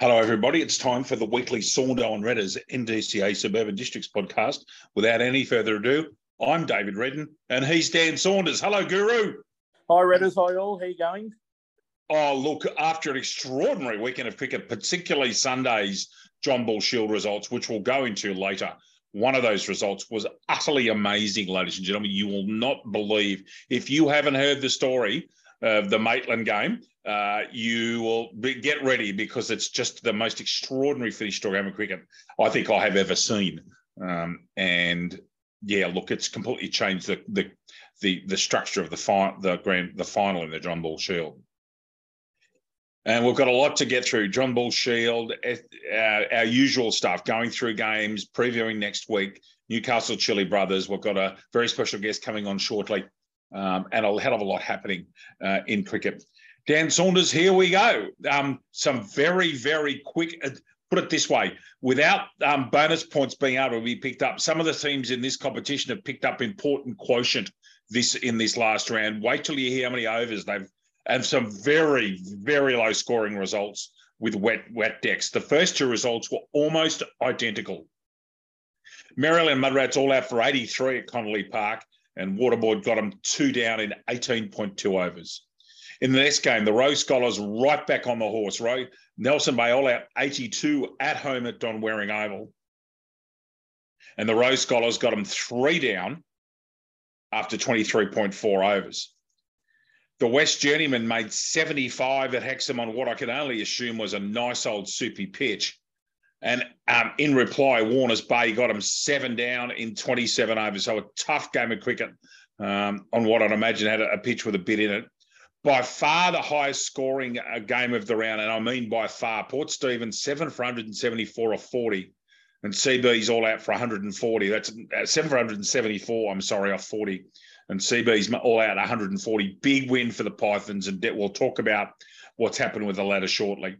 Hello, everybody. It's time for the weekly Saundo and Redders NDCA Suburban Districts podcast. Without any further ado, I'm David Redden and he's Dan Saunders. Hello, Guru. Hi, Redders. Hi, all. How you going? Oh, look, after an extraordinary weekend of cricket, particularly Sunday's John Bull Shield results, which we'll go into later, one of those results was utterly amazing, ladies and gentlemen. You will not believe, if you haven't heard the story of the Maitland game, uh, you will be, get ready because it's just the most extraordinary finish to a game of cricket I think I have ever seen. Um, and yeah, look, it's completely changed the the the, the structure of the fi- the grand the final in the John Bull Shield. And we've got a lot to get through. John Bull Shield, our, uh, our usual stuff, going through games, previewing next week. Newcastle Chili Brothers. We've got a very special guest coming on shortly, um, and a hell of a lot happening uh, in cricket. Dan Saunders, here we go. Um, some very, very quick, uh, put it this way, without um, bonus points being able to be picked up, some of the teams in this competition have picked up important quotient this in this last round. Wait till you hear how many overs they've and some very, very low scoring results with wet wet decks. The first two results were almost identical. Maryland Mudrats all out for 83 at Connolly Park, and Waterboard got them two down in 18.2 overs. In the next game, the Rogue Scholars right back on the horse. Right, Nelson Bay all out 82 at home at Don Waring Oval. And the Rogue Scholars got them three down after 23.4 overs. The West Journeyman made 75 at Hexham on what I can only assume was a nice old soupy pitch. And um, in reply, Warners Bay got him seven down in 27 overs. So a tough game of cricket um, on what I'd imagine had a, pitch with a bit in it by far the highest scoring uh, game of the round, and I mean by far. Port Stephens seven for 174 or 40, and CB's all out for 140. That's uh, seven for 174. I'm sorry, off 40, and CB's all out 140. Big win for the Pythons, and we'll talk about what's happened with the ladder shortly.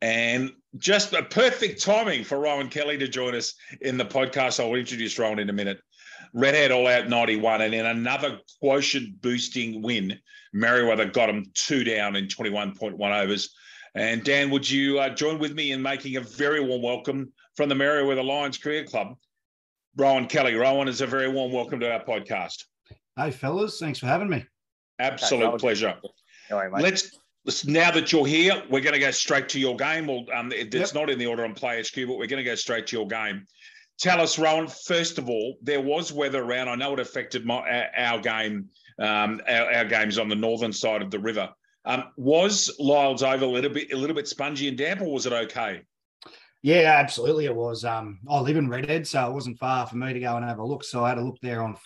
And just a perfect timing for Rowan Kelly to join us in the podcast. I'll introduce Rowan in a minute. Redhead all out 91. And in another quotient boosting win, Merewether got him two down in 21.1 overs. And Dan, would you uh, join with me in making a very warm welcome from the Merewether Lions Cricket Club? Rowan Kelly. Rowan is a very warm welcome to our podcast. Hey, fellas. Thanks for having me. Absolute pleasure. let's, let's, now that you're here, we're going to go straight to your game. Well, um, it's yep. not in the order on Play HQ, but we're going to go straight to your game. Tell us, Rowan, first of all, there was weather around. I know it affected my, our, game, um, our, our, games on the northern side of the river. Um, was Lyles Oval a little bit a little bit spongy and damp, or was it okay? Yeah, absolutely, it was. Um, I live in Redhead, so it wasn't far for me to go and have a look. So I had a look there on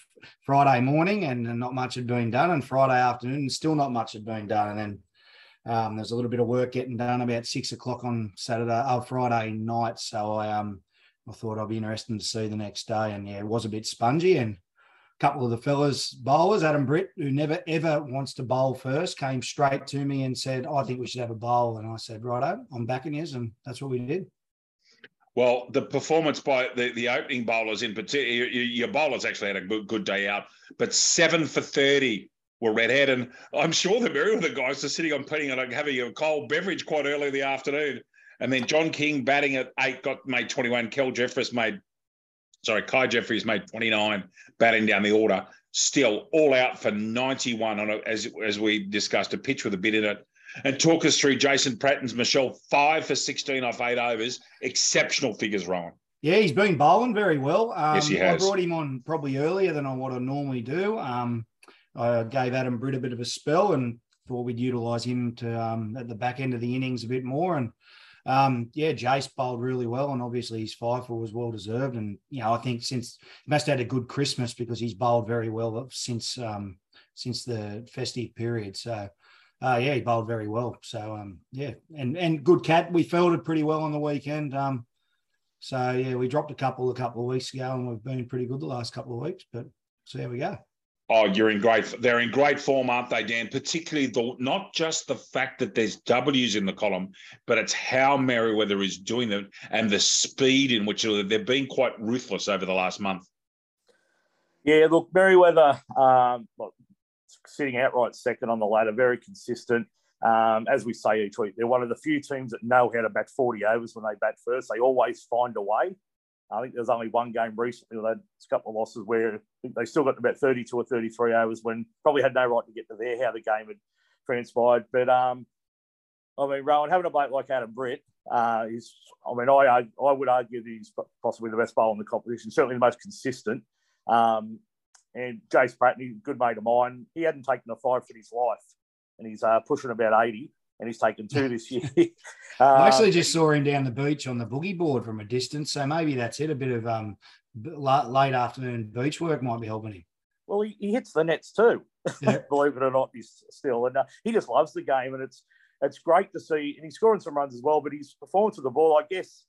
Friday morning, and, not much had been done. And Friday afternoon, still not much had been done. And then um, there's a little bit of work getting done about six o'clock on Saturday, oh Friday night. So I um I thought I'd be interested to see the next day. And yeah, it was a bit spongy. And a couple of the fellas bowlers, Adam Britt, who never ever wants to bowl first, came straight to me and said, I think we should have a bowl. And I said, Righto, I'm backing you. And that's what we did. Well, the performance by the, the opening bowlers in particular, your, your bowlers actually had a good, good day out, but seven for 30 were redhead. And I'm sure that very the guys are sitting on putting and having a cold beverage quite early in the afternoon and then John King batting at eight got made 21. Kel Jeffries made, sorry, Kai Jeffries made 29, batting down the order. Still all out for 91 on a, as, as we discussed, a pitch with a bit in it. And talk us through Jason Pratton's Michelle, five for 16 off eight overs. Exceptional figures, Ryan. Yeah, he's been bowling very well. Um, yes, he has. I brought him on probably earlier than what I normally do. Um, I gave Adam Britt a bit of a spell and thought we'd utilise him to um, at the back end of the innings a bit more. And um, yeah, Jace bowled really well, and obviously his fifer was well deserved. And you know, I think since he must have had a good Christmas because he's bowled very well since um, since the festive period. So uh, yeah, he bowled very well. So um, yeah, and and good cat. We fielded pretty well on the weekend. Um, so yeah, we dropped a couple a couple of weeks ago, and we've been pretty good the last couple of weeks. But so there we go. Oh, you're in great. They're in great form, aren't they, Dan? Particularly the not just the fact that there's W's in the column, but it's how Merewether is doing them and the speed in which they've been quite ruthless over the last month. Yeah, look, Merewether, um, look, sitting outright second on the ladder, very consistent. Um, as we say each week, they're one of the few teams that know how to bat 40 overs when they bat first. They always find a way. I think there's only one game recently, they had a couple of losses where they still got about 32 or 33 overs when probably had no right to get to there, how the game had transpired. But um, I mean, Rowan, having a bloke like Adam Britt, uh, is, I mean, I, I would argue that he's possibly the best bowler in the competition, certainly the most consistent. Um, and Jace Pratney, good mate of mine, he hadn't taken a five for his life, and he's uh, pushing about 80 and he's taken two this year. I actually just saw him down the beach on the boogie board from a distance, so maybe that's it. A bit of um, late afternoon beach work might be helping him. Well, he, he hits the nets too, yeah. believe it or not. He's still, and uh, he just loves the game, and it's it's great to see. And he's scoring some runs as well, but his performance with the ball, I guess,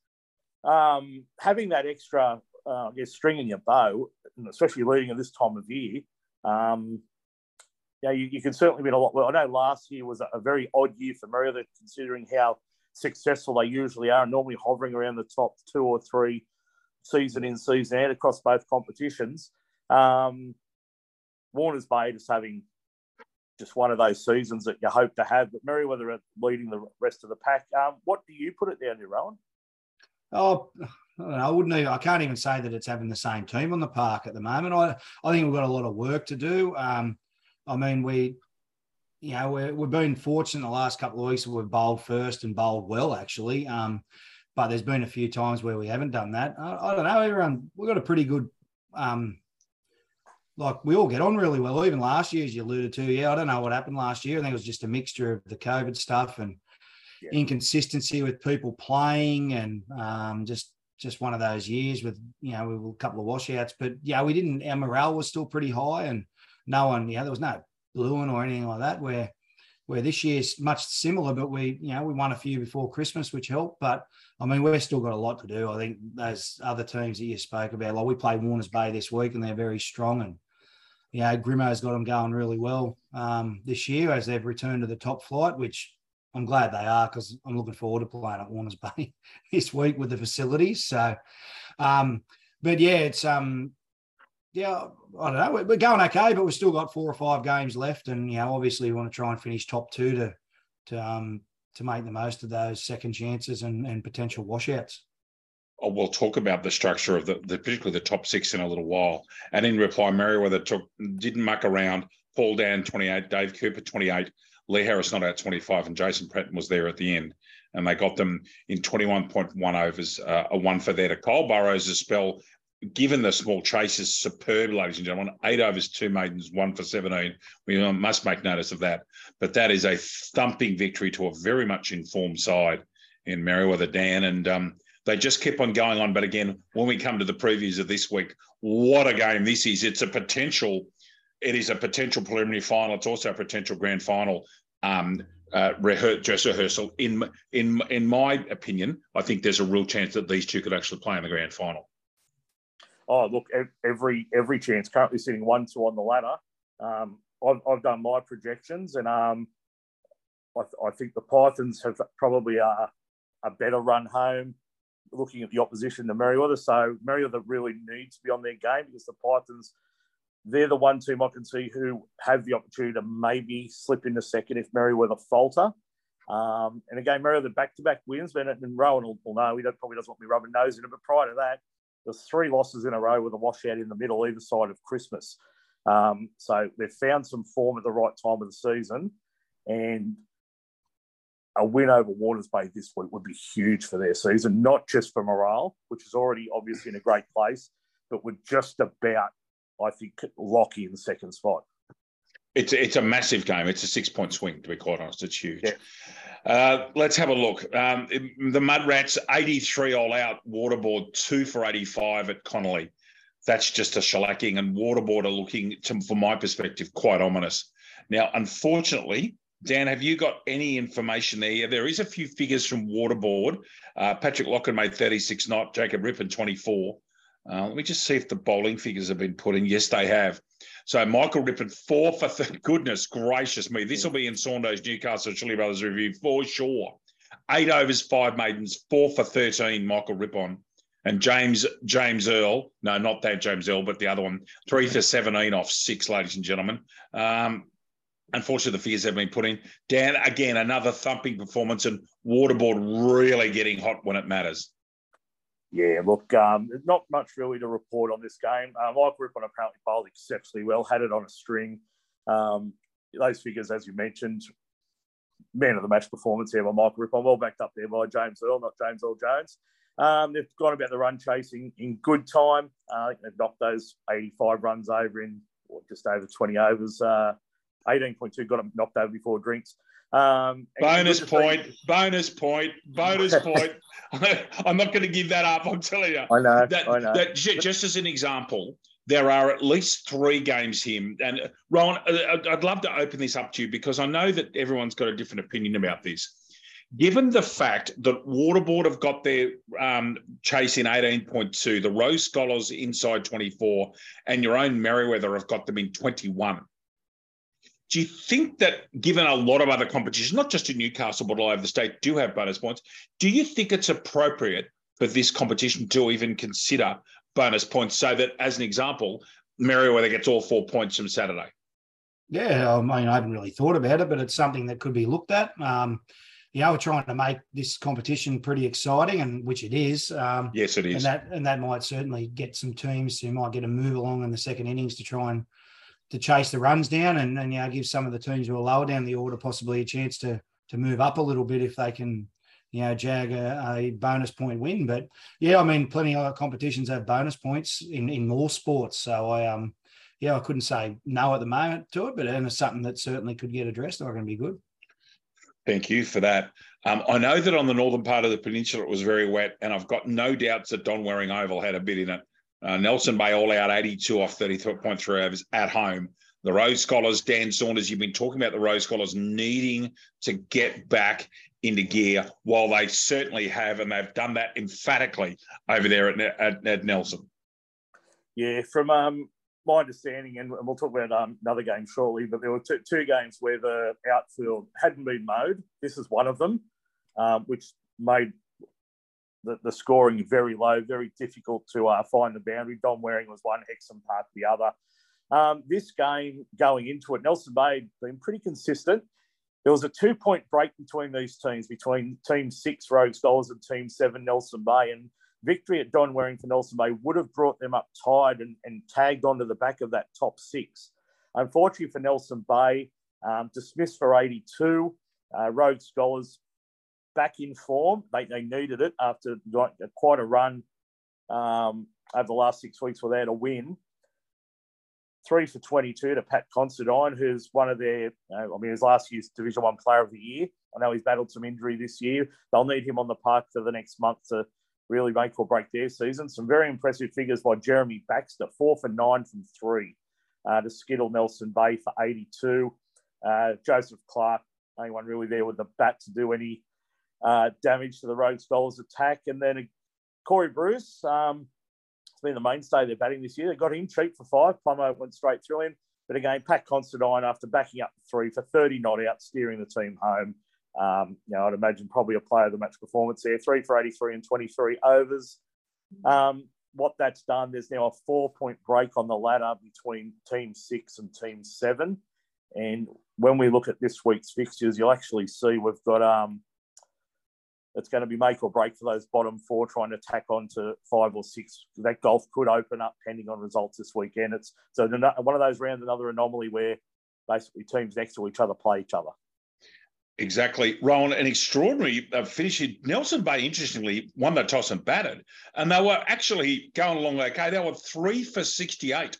um, having that extra, uh, I guess, string in your bow, especially leading at this time of year, um, you, know, you, you, can certainly win a lot. Well, I know last year was a, very odd year for Merida, considering how successful they usually are, normally hovering around the top two or three season in, season out across both competitions. Um, Warners Bay just having just one of those seasons that you hope to have, but Merewether are leading the rest of the pack. Um, what do you put it down to, Rowan? Oh, I don't know. I wouldn't. Even, I can't even say that it's having the same team on the park at the moment. I, I think we've got a lot of work to do. Um, I mean, we, you know, we have been fortunate the last couple of weeks. We've bowled first and bowled well, actually. Um, but there's been a few times where we haven't done that. I, I don't know. Everyone, we've got a pretty good, um, like we all get on really well. Even last year, as you alluded to, yeah, I don't know what happened last year. I think it was just a mixture of the COVID stuff and yeah. inconsistency with people playing, and um, just just one of those years with you know we were a couple of washouts. But yeah, we didn't. Our morale was still pretty high, and no one, you know, there was no blueing or anything like that. Where where this year's much similar, but we, you know, we won a few before Christmas, which helped. But I mean, we've still got a lot to do. I think those other teams that you spoke about, like we play Warners Bay this week, and they're very strong. And you know, Grimo's got them going really well um, this year as they've returned to the top flight, which I'm glad they are because I'm looking forward to playing at Warners Bay this week with the facilities. So, um, but yeah, it's um, yeah, I don't know. We're going okay, but we've still got four or five games left, and you know, obviously, we want to try and finish top two to to um to make the most of those second chances and, and potential washouts. Oh, we'll talk about the structure of the, the, particularly the top six in a little while. And in reply, Merewether took didn't muck around. Paul Dan 28, Dave Cooper 28, Lee Harris not out 25, and Jason Pratton was there at the end. And they got them in 21.1 overs, uh, a one for there to Cole Burrows' spell given the small chase is superb, ladies and gentlemen. Eight overs, two maidens, one for 17. We must make notice of that. But that is a thumping victory to a very much informed side in Merewether, Dan. And um, they just kept on going on. But again, when we come to the previews of this week, what a game this is. It's a potential, it is a potential preliminary final. It's also a potential grand final. Um, uh, dress rehearsal. In in in my opinion, I think there's a real chance that these two could actually play in the grand final oh, look, every every chance. Currently sitting one two on the ladder. Um, I've, I've done my projections, and um, I, th- I think the Pythons have probably a, a better run home. Looking at the opposition to Merewether, so Merewether really needs to be on their game because the Pythons, they're the one team I can see who have the opportunity to maybe slip in into second if Merewether falter. Um, and again, Merewether back-to-back wins, and, and Rowan will, will know he probably doesn't want me rubbing nose in it, but prior to that, there's three losses in a row with a washout in the middle, either side of Christmas. Um, so they've found some form at the right time of the season, and a win over Warners Bay this week would be huge for their season, not just for morale, which is already obviously in a great place, but would just about, I think, lock in second spot. It's it's a massive game. It's a six point swing, to be quite honest. It's huge. Yeah. Uh, let's have a look. Um, the Mud Rats, 83 all out, Waterboard, two for 85 at Connolly. That's just a shellacking, and Waterboard are looking, to, from my perspective, quite ominous. Now, unfortunately, Dan, have you got any information there? There is a few figures from Waterboard. Uh, Patrick Locken made 36 not, Jacob Rippon 24. Uh, let me just see if the bowling figures have been put in. Yes, they have. So Michael Rippon, four for th- goodness gracious me. This will be in Saunders Newcastle Chili Brothers review for sure. Eight overs, five maidens, four for 13, Michael Rippon. And James James Earl, no, not that James Earl, but the other one, three for 17 off six, ladies and gentlemen. Um, unfortunately, the figures have been put in. Dan, again, another thumping performance and Waterboard really getting hot when it matters. Yeah, look, um, not much really to report on this game. Uh, Mike Rippon apparently bowled exceptionally well, had it on a string. Um, those figures, as you mentioned, man of the match performance here by Michael Rippon, well backed up there by James Earl, not James Earl Jones. Um, they've gone about the run chasing in good time. Uh, they've knocked those 85 runs over in just over 20 overs. Uh, 18.2 got them knocked over before drinks. Um, bonus point, bonus point, bonus point. I'm not going to give that up. I'm telling you. I know. That, I know. That, just as an example, there are at least three games here. And Ron, I'd love to open this up to you because I know that everyone's got a different opinion about this. Given the fact that Waterboard have got their um, chase in 18.2, the Rogue Scholars inside 24, and your own Merewether have got them in 21. Do you think that, given a lot of other competitions, not just in Newcastle but all over the state, do have bonus points? Do you think it's appropriate for this competition to even consider bonus points so that, as an example, Merewether gets all four points from Saturday? Yeah, I mean, I haven't really thought about it, but it's something that could be looked at. Um, you know, we're trying to make this competition pretty exciting, and which it is. Um, yes, it is, and that and that might certainly get some teams who might get a move along in the second innings to try and to chase the runs down, and, and you know, give some of the teams who are lower down the order possibly a chance to to move up a little bit if they can you know, jag a, a, bonus point win. But yeah, I mean, plenty of competitions have bonus points in, in more sports. So I, um, yeah, I couldn't say no at the moment to it, but it's something that certainly could get addressed. Going to be good. Thank you for that. Um, I know that on the northern part of the peninsula it was very wet, and I've got no doubts that Don Waring Oval had a bit in it. Uh, Nelson Bay all out 82 off 30.3 overs at home. The Rogue Scholars, Dan Saunders, you've been talking about the Rogue Scholars needing to get back into gear while they certainly have, and they've done that emphatically over there at, at, at Nelson. Yeah, from um, my understanding, and we'll talk about um, another game shortly, but there were two, two, games where the outfield hadn't been mowed. This is one of them, um, which made the, the, scoring very low, very difficult to uh, find the boundary. Don Waring was one, Hexham Park the other. Um, this game going into it, Nelson Bay been pretty consistent. There was a two point break between these teams, between Team Six, Rogue Scholars, and Team Seven, Nelson Bay. And victory at Don Waring for Nelson Bay would have brought them up tied and, and tagged onto the back of that top six. Unfortunately for Nelson Bay, um, dismissed for 82. Uh, Rogue Scholars back in form. They, they needed it after quite a run um, over the last six weeks had a win three for 22 to Pat Considine, who's one of their, I mean, his last year's Division One Player of the Year. I know he's battled some injury this year. They'll need him on the park for the next month to really make or break their season. Some very impressive figures by Jeremy Baxter, four for nine from three uh, to Skittle Nelson Bay for 82. Uh, Joseph Clark, only one really there with the bat to do any uh, damage to the Rogue Scholars attack. And then Corey Bruce, um, it's been the mainstay their batting this year. They got him cheap for five. Plummer went straight through him. But again, Pat Considine, after backing up three for 30 not out, steering the team home. Um, you know, I'd imagine probably a player of the match performance there. Three for 83 and 23 overs. Um, what that's done, there's now a four point break on the ladder between team six and team seven. And when we look at this week's fixtures, you'll actually see we've got um, it's going to be make or break for those bottom four trying to tack on to five or six. That golf could open up pending on results this weekend. It's so one of those rounds, another anomaly where basically teams next to each other play each other. Exactly. Rowan, an extraordinary uh, finish. Nelson Bay, interestingly, won the toss and batted, and they were actually going along okay. They were three for 68.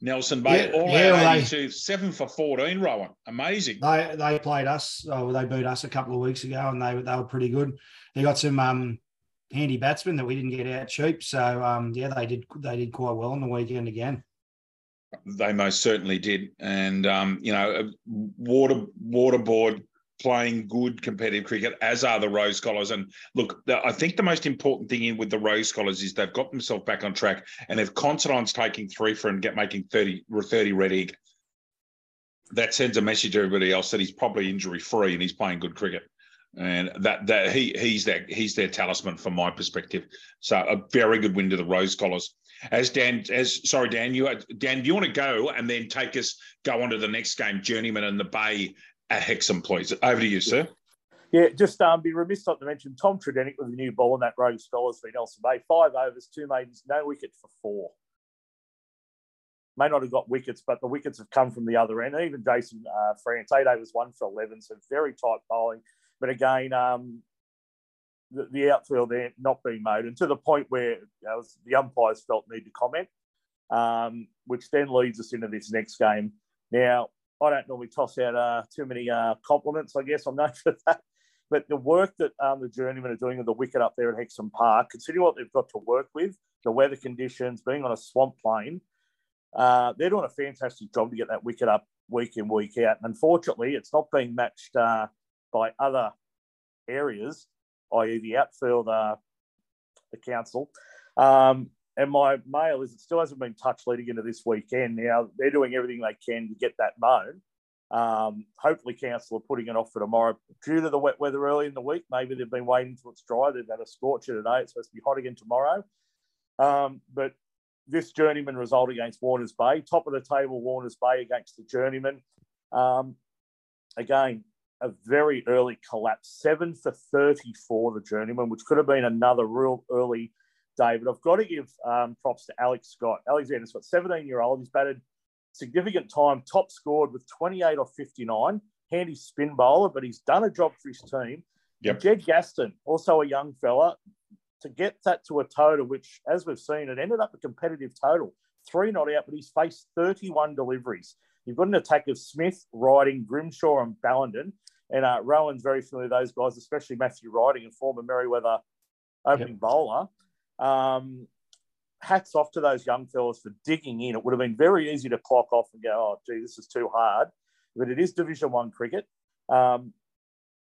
Nelson Bay, yeah, all yeah, out 82, they, seven for 14, Rowan. Amazing. They they played us, oh, they beat us a couple of weeks ago and they, they were pretty good. They got some um, handy batsmen that we didn't get out cheap. So um, yeah, they did they did quite well on the weekend again. They most certainly did. And um, you know, water waterboard playing good competitive cricket, as are the Rogue Scholars. And look, I think the most important thing in with the Rogue Scholars is they've got themselves back on track, and if Considine's taking three for and get making 30, 30 red egg, that sends a message to everybody else that he's probably injury free and he's playing good cricket. and that that he he's their he's their talisman from my perspective. So a very good win to the Rogue Scholars. As Dan, as sorry, Dan, you Dan, do you want to go and then take us go on to the next game, Journeyman and the Bay at Hexham, please. Over to you, sir. Yeah, just um, be remiss not to mention Tom Tredenick with the new ball in that Rogue Scholars for Nelson Bay. Five overs, two maidens, no wicket for four. May not have got wickets, but the wickets have come from the other end. Even Jason uh, France, eight overs, one for 11, so very tight bowling. But again, um, the, the, outfield there not being made, and to the point where you know, the umpires felt need to comment, um, which then leads us into this next game. Now, I don't normally toss out uh, too many uh, compliments, I guess I'm known for that. But the work that um, the journeymen are doing with the wicket up there at Hexham Park, considering what they've got to work with, the weather conditions, being on a swamp plain, uh, they're doing a fantastic job to get that wicket up week in, week out. And unfortunately, it's not being matched uh, by other areas, i.e., the outfield, uh, the council. Um, and my mail is it still hasn't been touched leading into this weekend. Now, they're doing everything they can to get that mown. Um, hopefully, council are putting it off for tomorrow due to the wet weather early in the week. Maybe they've been waiting until it's dry. They've had a scorcher today. It's supposed to be hot again tomorrow. Um, but this journeyman result against Warners Bay, top of the table, Warners Bay against the journeyman. Um, again, a very early collapse, seven for 34, the journeyman, which could have been another real early But I've got to give um, props to Alex Scott. Alexander Scott, 17 year old, he's batted significant time, top scored with 28 off 59, handy spin bowler, but he's done a job for his team. Yep. Jed Gaston, also a young fella, to get that to a total, which, as we've seen, it ended up a competitive total. Three not out, but he's faced 31 deliveries. You've got an attack of Smith, Riding, Grimshaw, and Ballenden. And uh, Rowan's very familiar with those guys, especially Matthew Riding, a former Merewether opening yep. bowler. Um, hats off to those young fellas for digging in. It would have been very easy to clock off and go, oh, gee, this is too hard. But it is Division One cricket. Um,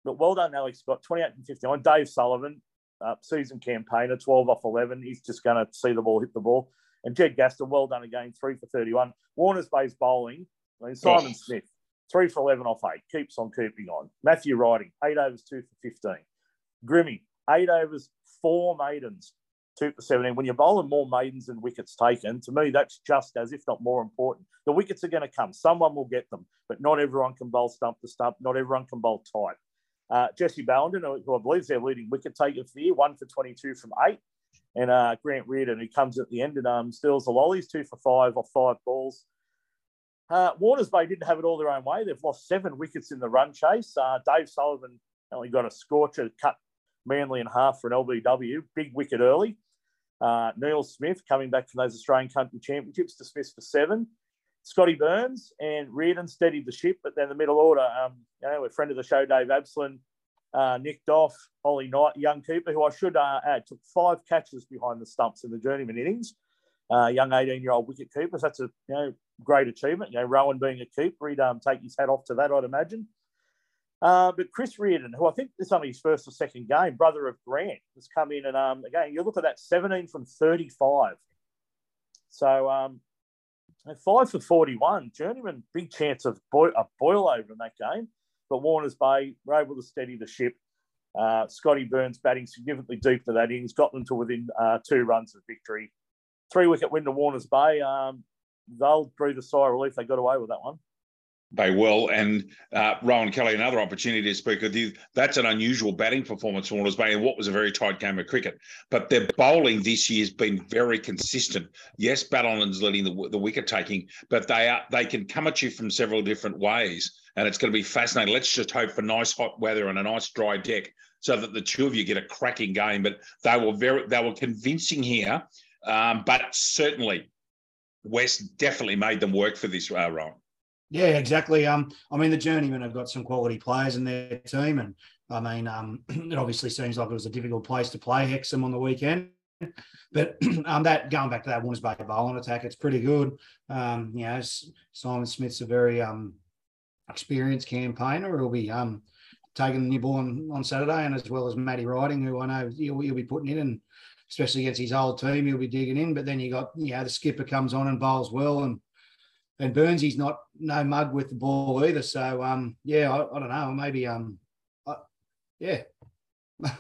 but well done, Alex Scott, 28 and 59. Dave Sullivan, uh, season campaigner, 12 off 11. He's just going to see the ball hit the ball. And Jed Gaston, well done again, three for 31. Warner's Bay's bowling. I mean, Simon yes. Smith, three for 11 off eight, keeps on keeping on. Matthew Riding, eight overs, two for 15. Grimmy, eight overs, four maidens, two for 17. When you're bowling more maidens than wickets taken, to me, that's just as, if not more important. The wickets are going to come. Someone will get them, but not everyone can bowl stump to stump. Not everyone can bowl tight. Uh, Jesse Ballenden, who I believe is their leading wicket taker for the year, one for 22 from eight. And uh, Grant Reardon, who comes at the end and um, steals the lollies, two for five off five balls. Uh, Warners Bay didn't have it all their own way. They've lost seven wickets in the run chase. Uh, Dave Sullivan only got a scorcher, cut Manly in half for an LBW. Big wicket early. Uh, Neil Smith coming back from those Australian Country Championships, dismissed for seven. Scotty Burns and Reardon steadied the ship, but then the middle order, um, you know, a friend of the show, Dave Absalon, uh, nicked off Ollie Knight, young keeper, who I should uh, add took five catches behind the stumps in the journeyman innings. Uh, young 18 year old wicket keeper. So that's a you know, great achievement. You know, Rowan being a keeper, he'd um, take his hat off to that, I'd imagine. Uh, but Chris Reardon, who I think this is only his first or second game, brother of Grant, has come in and um, again, you look at that 17 from 35. So um, five for 41. Journeyman, big chance of a boil over in that game. But Warners Bay were able to steady the ship. Uh, Scotty Burns batting significantly deep to that innings, got them to within uh, two runs of victory. Three wicket win to Warners Bay. Um, they'll breathe a sigh of relief. They got away with that one. They will. And uh, Rowan Kelly, another opportunity to speak with you. That's an unusual batting performance for Warners Bay in what was a very tight game of cricket. But their bowling this year has been very consistent. Yes, Ballenden's leading the, the wicket taking, but they are they can come at you from several different ways. And it's going to be fascinating. Let's just hope for nice hot weather and a nice dry deck so that the two of you get a cracking game. But they were very they were convincing here. Um, but certainly West definitely made them work for this uh, Rowan. Yeah, exactly. Um, I mean, the journeymen have got some quality players in their team, and I mean, um, it obviously seems like it was a difficult place to play Hexham on the weekend. But um, that going back to that Warners Bay bowling attack, it's pretty good. Um, you know, Simon Smith's a very um, experienced campaigner. He'll be um, taking the new ball on, on Saturday, and as well as Matty Riding, who I know he'll, he'll be putting in, and especially against his old team, he'll be digging in. But then you got, you know, the skipper comes on and bowls well, and and Burnsy's not no mug with the ball either. So um, yeah, I, I, don't know. Maybe um, I, yeah.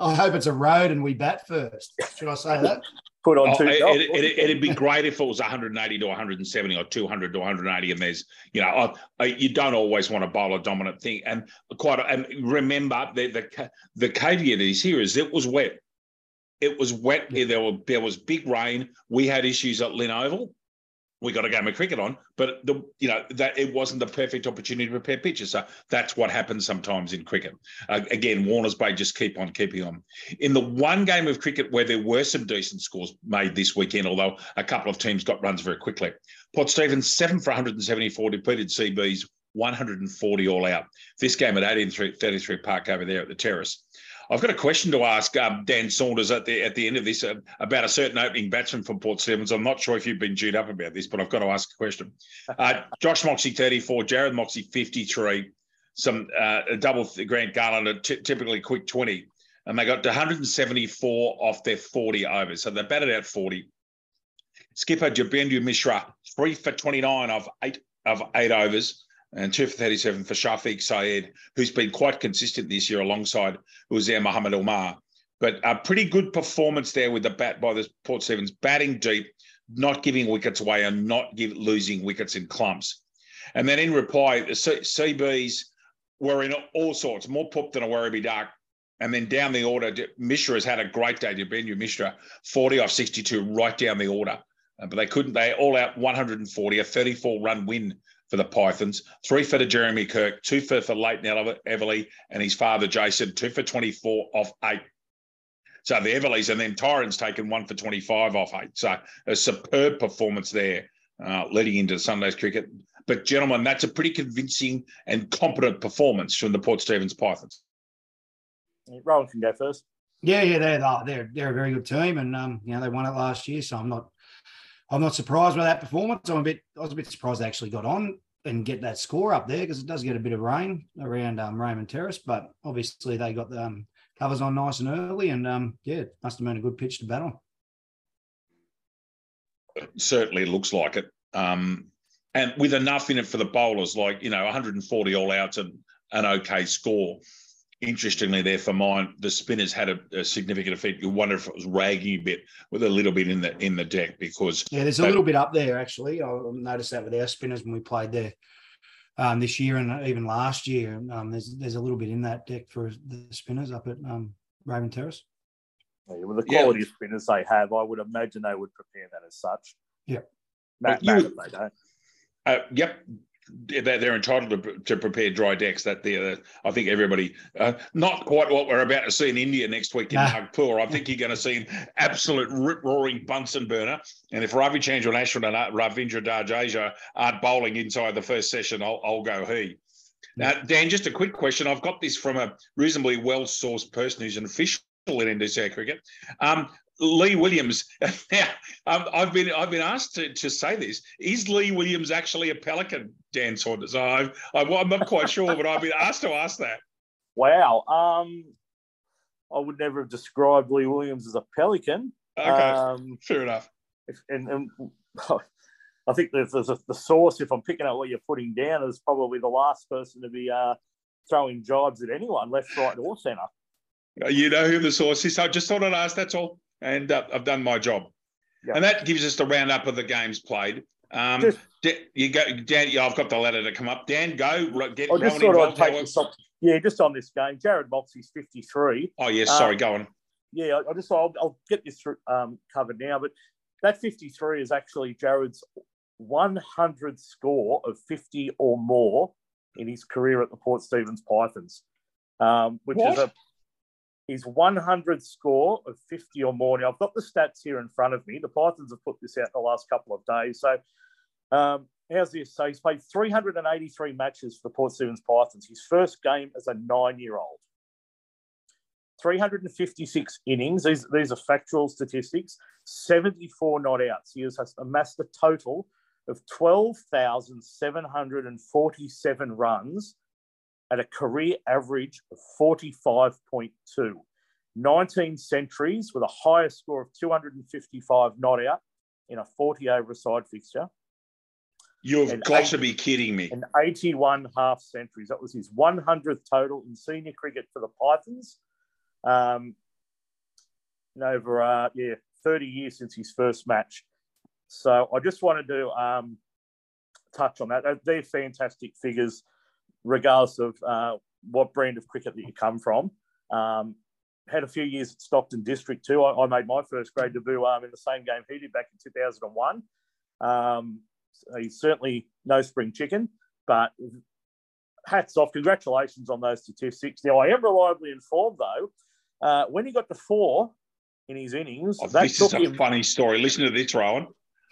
I hope it's a road and we bat first. Should I say that? Put on Oh, two. It, it, it, it'd be great if it was 180 to 170 or 200 to 180, and there's, you know, I, I, you don't always want to bowl a dominant thing. And quite, and remember the the the caveat is here is it was wet. It was wet. There were there was big rain. We had issues at Lynn Oval. We got a game of cricket on, but the you know that it wasn't the perfect opportunity to prepare pitches. So that's what happens sometimes in cricket. Uh, again, Warners Bay just keep on keeping on. In the one game of cricket where there were some decent scores made this weekend, although a couple of teams got runs very quickly, Port Stephens seven for 174 depleted CB's 140 all out. This game at 1833 Park over there at the Terrace. I've got a question to ask um, Dan Saunders at the at the end of this uh, about a certain opening batsman from Port Stephens. I'm not sure if you've been chewed up about this, but I've got to ask a question. Uh, Josh Moxey 34, Jared Moxey 53, some uh, double Grant Garland a t- typically quick 20, and they got to 174 off their 40 overs, so they batted out 40. Skipper Jubendra Mishra three for 29 of eight of eight overs and two for 37 for Shafiq Syed, who's been quite consistent this year alongside Uzair Muhammad Umar. But a pretty good performance there with the bat by the Port Stephens, batting deep, not giving wickets away and not give, losing wickets in clumps. And then in reply, the CBs were in all sorts, more pup than a Werribee Duck. And then down the order, Mishra has had a great day. Jubendra Mishra, 40 off 62, right down the order. Uh, but they couldn't, they all out 140, a 34 run win for the Pythons, three for the Jeremy Kirk, two for, for Leighton Everly and his father Jason, two for 24 off eight. So the Everleys and then Tyrant's taken one for 25 off eight. So a superb performance there uh, leading into Sunday's cricket. But gentlemen, that's a pretty convincing and competent performance from the Port Stephens Pythons. Roland can go first. Yeah, yeah, they're they're they're a very good team, and um, you know they won it last year, so I'm not I'm not surprised by that performance. I'm a bit I was a bit surprised they actually got on and get that score up there because it does get a bit of rain around um, Raymond Terrace, but obviously they got the um, covers on nice and early, and um, yeah, must have been a good pitch to bat on. It certainly looks like it. Um, and with enough in it for the bowlers, like, you know, 140 all outs and an okay score. Interestingly, there for mine, the spinners had a, a, significant effect. You wonder if it was ragging a bit with a little bit in the in the deck because yeah, there's a little bit up there actually. I noticed that with our spinners when we played there um, this year and even last year. Um, there's there's a little bit in that deck for the spinners up at um, Raymond Terrace. Yeah, with the quality yeah. of spinners they have, I would imagine they would prepare that as such. Yeah, Matt, you, Matt, they don't. Uh, yep, they're entitled to, to prepare dry decks. That the I think everybody, uh, not quite what we're about to see in India next week in nah. Nagpur. I think you're going to see an absolute rip roaring Bunsen burner. And if Ravichandran Ashwin and Ravindra Jadeja aren't bowling inside the first session, I'll, I'll go he. Now, Dan, just a quick question. I've got this from a reasonably well sourced person who's an official in NDCA cricket. Um, Lee Williams. Now, um, I've been I've been asked to, to say this. Is Lee Williams actually a pelican, Dan Saunders? I, I, I'm not quite sure, but I've been asked to ask that. Wow. Um, I would never have described Lee Williams as a pelican. Okay, um, fair enough. If, and, and I think there's, there's a, the source. If I'm picking up what you're putting down, is probably the last person to be uh, throwing jibes at anyone, left, right, or centre. You know who the source is. I just thought I'd ask. That's all and uh, I've done my job. Yep. And that gives us the roundup of the games played. Um, just, you go, Dan. Yeah, I've got the ladder to come up. Dan, go get. I just thought I'd take this Yeah, just on this game, Jarrod Moxey's fifty-three. Oh yes, sorry, um, go on. Yeah, I, I just I'll, I'll, get this through, um, covered now, but that fifty-three is actually Jared's one hundredth score of fifty or more in his career at the Port Stephens Pythons, um, which what? is a his 100 score of 50 or more. Now, I've got the stats here in front of me. The Pythons have put this out in the last couple of days. So, um, how's this? So, he's played 383 matches for the Port Stephens Pythons. His first game as a nine year old. 356 innings. These, these are factual statistics. 74 not outs. He has amassed a total of 12,747 runs at a career average of 45.2. 19 centuries with a highest score of 255 not out in a 40 over side fixture. You've And got eight- to be kidding me. and 81 half centuries. That was his 100th total in senior cricket for the Pythons. Um, over, uh, yeah, 30 years since his first match. So I just wanted to um, touch on that. They're fantastic figures, regardless of uh, what brand of cricket that you come from. Um, had a few years at Stockton District too. I, I made my first grade debut um, in the same game he did back in 2001. Um, he's certainly no spring chicken, but hats off. Congratulations on those statistics. Now, I am reliably informed, though, uh, when he got to four in his innings, Oh, that this took is a him. funny story. Listen to this, Rowan.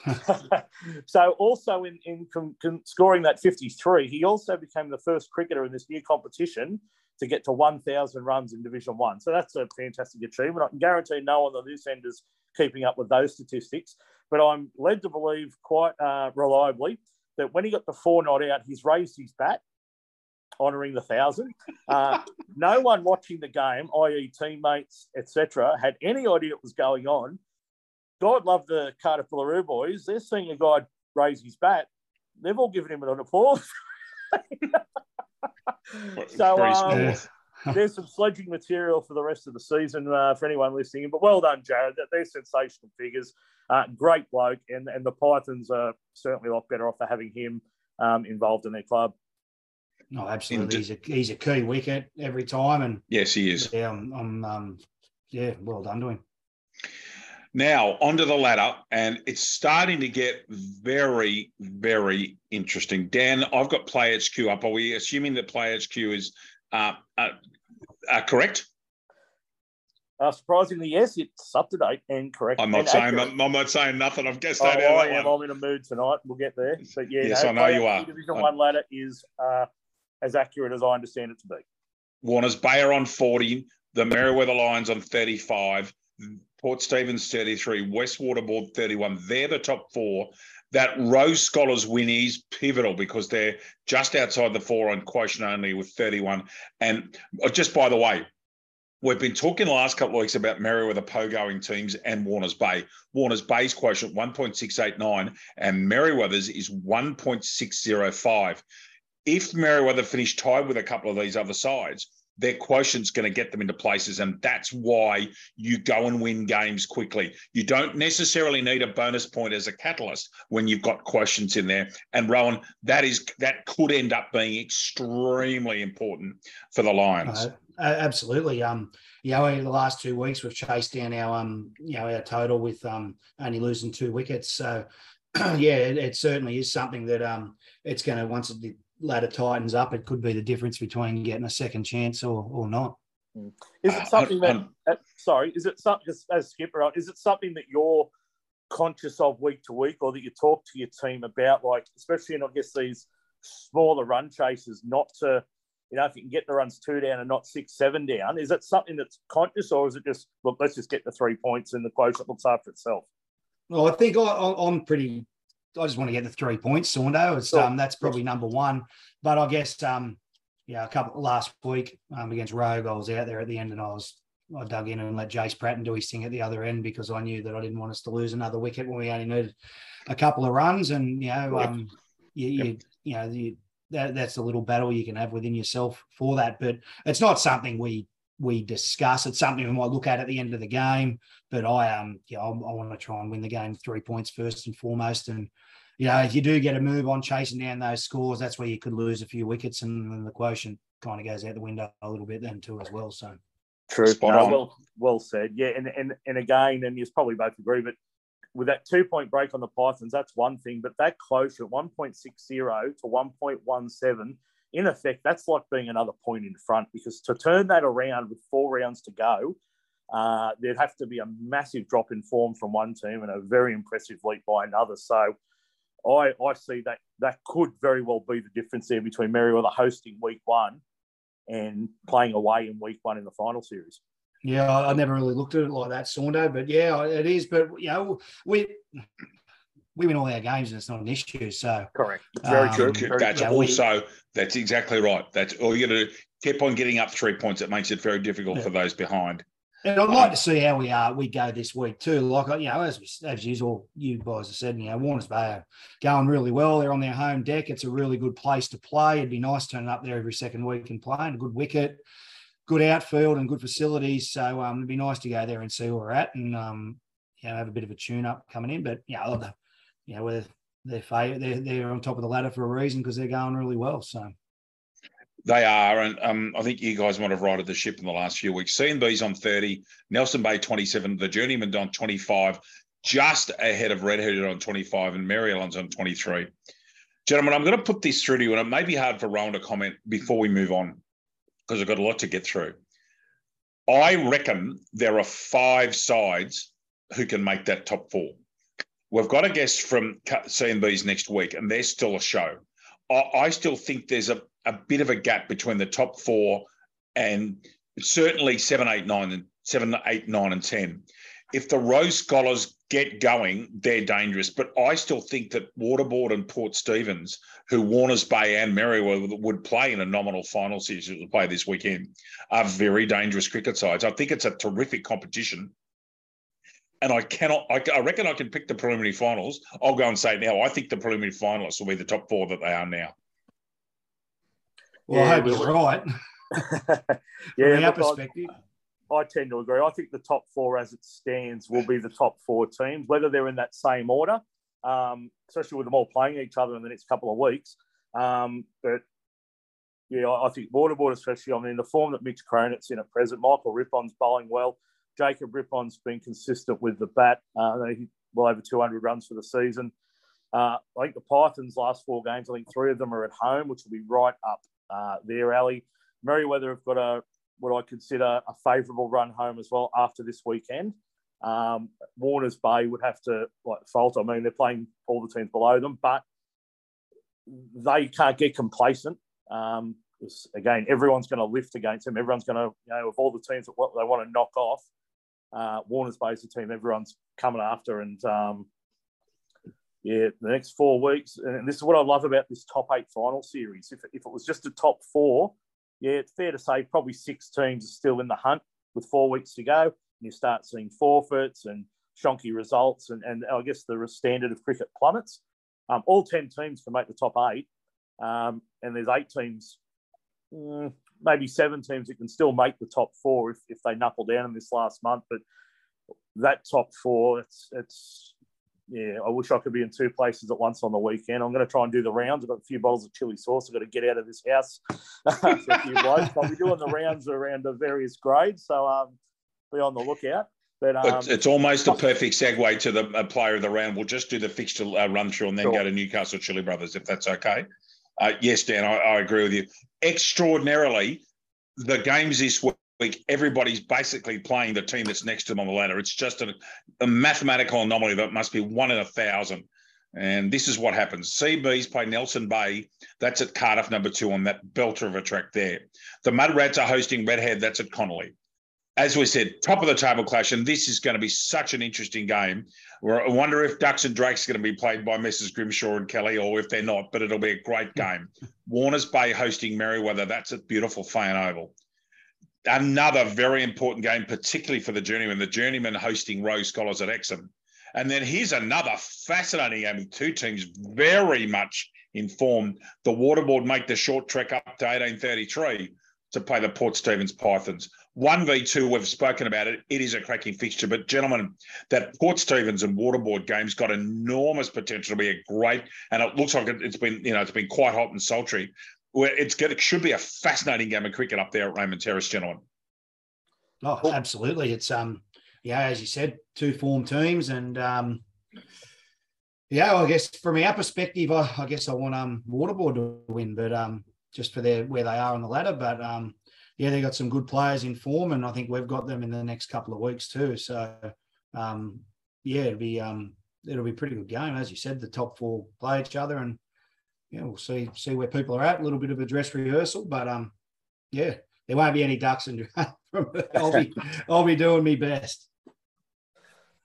so, also in, in con- con- scoring that 53, he also became the first cricketer in this new competition to get to 1,000 runs in Division One. So, that's a fantastic achievement. I can guarantee no one on this end is keeping up with those statistics. But I'm led to believe quite uh, reliably that when he got the four not out, he's raised his bat, honouring the thousand. Uh, no one watching the game, i.e., teammates, etc., had any idea what was going on. God love the Cardiff Boolaroo boys. They're seeing a guy raise his bat. They've all given him an applause. so um, there's some sledging material for the rest of the season uh, for anyone listening. But well done, Jared. They're sensational figures. Uh, great bloke, and and the Pythons are certainly a lot better off for having him um, involved in their club. No, absolutely. He's a he's a key wicket every time, and Yes, he is. yeah, I'm, I'm um, yeah, well done to him. Now, onto the ladder, and it's starting to get very, very interesting. Dan, I've got Play HQ up. Are we assuming that Play HQ is uh, uh, uh, correct? Uh, surprisingly, yes, it's up to date and correct. I'm not and saying accurate. I'm not saying nothing. I've guessed Oh, that out I am. one. I'm in a mood tonight. We'll get there. But yeah, Yes, no, I know you are. Division One ladder is uh, as accurate as I understand it to be. Warner's Bay are on 40, the Merewether Lions on 35, Port Stephens 33, West Waterboard 31. They're the top four. That Rogue Scholars win is pivotal because they're just outside the four on quotient only with 31. And uh, just by the way, we've been talking the last couple of weeks about Merewether Pogoing teams and Warner's Bay. Warner's Bay's quotient 1.689 and Merewether's is 1.605 if Merewether finish tied with a couple of these other sides, their quotient's going to get them into places. And that's why you go and win games quickly. You don't necessarily need a bonus point as a catalyst when you've got quotients in there. And Rowan, that is that could end up being extremely important for the Lions. Uh, absolutely. Um, you know, in the last two weeks we've chased down our um, you know, our total with um only losing two wickets. So yeah, it, it certainly is something that um it's going to once the ladder tightens up, it could be the difference between getting a second chance or or not. Is Uh, it something that? um, uh, sorry, is it something as, as skipper? Is it something that you're conscious of week to week, or that you talk to your team about, like especially in I guess these smaller run chases, not to, you know, if you can get the runs two down and not six, seven down, is it something that's conscious, or is it just look, let's just get the three points and the quotient looks after itself? Well, I think I, I, I'm pretty. I just want to get the three points, Saundo. It's Sure. um, that's probably number one. But I guess um, yeah, a couple last week um, against Rogue, I was out there at the end, and I was I dug in and let Jace Pratton do his thing at the other end because I knew that I didn't want us to lose another wicket when we only needed a couple of runs. And you know, um, you, you you know, you, that that's a little battle you can have within yourself for that. But it's not something we we discuss. It's something we might look at at the end of the game. But I um yeah, I, I want to try and win the game three points first and foremost. And you know, if you do get a move on chasing down those scores, that's where you could lose a few wickets, and then the quotient kind of goes out the window a little bit then too as well. So True. Spot No, on. well, well said. Yeah, and, and and again, and you probably both agree, but with that two point break on the Pythons, that's one thing. But that closure, one point six zero to one point one seven, in effect, that's like being another point in front because to turn that around with four rounds to go, uh, there'd have to be a massive drop in form from one team and a very impressive leap by another. So. I, I see that that could very well be the difference there between Merewether hosting week one and playing away in week one in the final series. yeah, I, never really looked at it like that, Saundo. But yeah, it is. But you know, we we win all our games, and it's not an issue. So Correct. Very Um, true. True. Very That's true. also that's exactly right. That's all you got to keep on getting up three points. It makes it very difficult Yeah. for those behind. And I'd like to see how we are. We go this week too. Like you know, as as usual, you guys have said, you know, Warners Bay are going really well. They're on their home deck. It's a really good place to play. It'd be nice turning up there every second week and playing. A good wicket, good outfield, and good facilities. So um, it'd be nice to go there and see where we're at, and um, you know, have a bit of a tune up coming in. But yeah, I love the, you know, we're they're they're they're on top of the ladder for a reason because they're going really well. So. They are, and um, I think you guys might have righted the ship in the last few weeks. CNB's on 30, Nelson Bay 27, the Journeyman on 25, just ahead of Redhead on 25, and Mary Ellen's on 23. Gentlemen, I'm going to put this through to you, and it may be hard for Rowan to comment before we move on because I've got a lot to get through. I reckon there are five sides who can make that top four. We've got a guest from CNB's next week, and they're still a show. I, I still think there's a a bit of a gap between the top four and certainly seven, eight, nine, and seven, eight, nine, and ten. If the Rogue Scholars get going, they're dangerous. But I still think that Waterboard and Port Stephens, who Warners Bay and Merewether would play in a nominal final series to play this weekend, are very dangerous cricket sides. I think it's a terrific competition. And I cannot, I, I reckon I can pick the preliminary finals. I'll go and say now, I think the preliminary finalists will be the top four that they are now. Well, yeah, I hope you're right. yeah, From our perspective. I, I, tend to agree. I think the top four, as it stands, will be the top four teams, whether they're in that same order, um, especially with them all playing each other in the next couple of weeks. Um, but yeah, I, I think Waterboard, especially, I mean, the form that Mitch Cronit's in at present, Michael Rippon's bowling well. Jacob Rippon's been consistent with the bat. Uh, well over 200 runs for the season. Uh, I think the Pythons' last four games, I think three of them are at home, which will be right up uh, there, Ali. Merewether have got a what I consider a favourable run home as well after this weekend. Um, Warners Bay would have to like fault. I mean, they're playing all the teams below them, but they can't get complacent. Um, again, everyone's going to lift against them. Everyone's going to, you know, of all the teams that they want to knock off, uh, Warners Bay the team everyone's coming after, and um, yeah, the next four weeks. And this is what I love about this top eight final series. If, if it was just a top four, yeah, it's fair to say probably six teams are still in the hunt with four weeks to go. And you start seeing forfeits and shonky results, and, and I guess the standard of cricket plummets. Um, all 10 teams can make the top eight, um, and there's eight teams, mm, maybe seven teams that can still make the top four if, if they knuckle down in this last month. But that top four, it's, it's yeah, I wish I could be in two places at once on the weekend. I'm going to try and do the rounds. I've got a few bottles of chili sauce. I've got to get out of this house for a few blokes. I'll be doing the rounds around the various grades, so um, be on the lookout. But um, it's, it's, almost a perfect segue to the player of the round. We'll just do the fixture uh, run through and then sure. go to Newcastle Chili Brothers, if that's okay. Uh, yes, Dan, I, I agree with you. Extraordinarily, the games this week everybody's basically playing the team that's next to them on the ladder. It's just a, a mathematical anomaly that must be one in a thousand. And this is what happens. CBs play Nelson Bay. That's at Cardiff, number two, on that belter of a track there. The Mud Rats are hosting Redhead. That's at Connolly. As we said, top of the table clash, and this is going to be such an interesting game. I wonder if Ducks and Drakes going to be played by Mrs. Grimshaw and Kelly, or if they're not, but it'll be a great hmm. game. Warners Bay hosting Merewether. That's at beautiful Feighan Oval another very important game, particularly for the journeyman. The journeyman hosting Rogue Scholars at Exham. And then here's another fascinating game with two teams very much informed. The Waterboard make the short trek up to 1833 to play the Port Stephens Pythons. 1v2, we've spoken about it. It is a cracking fixture. But, gentlemen, that Port Stephens and Waterboard game's got enormous potential to be a great, and it looks like it's been, you know, it's been quite hot and sultry it's good. It should be a fascinating game of cricket up there at Raymond Terrace, gentlemen. Oh, absolutely. It's um, yeah, as you said, two form teams, and um, yeah, well, I guess from our perspective, I, I guess I want um Waterboard to win, but um, just for their where they are on the ladder, but um, yeah, they got some good players in form, and I think we've got them in the next couple of weeks too. So um, yeah, it'll be um, it'll be a pretty good game, as you said. The top four play each other, and yeah, we'll see see where people are at. A little bit of a dress rehearsal, but um, yeah, there won't be any ducks and I'll be I'll be doing my best.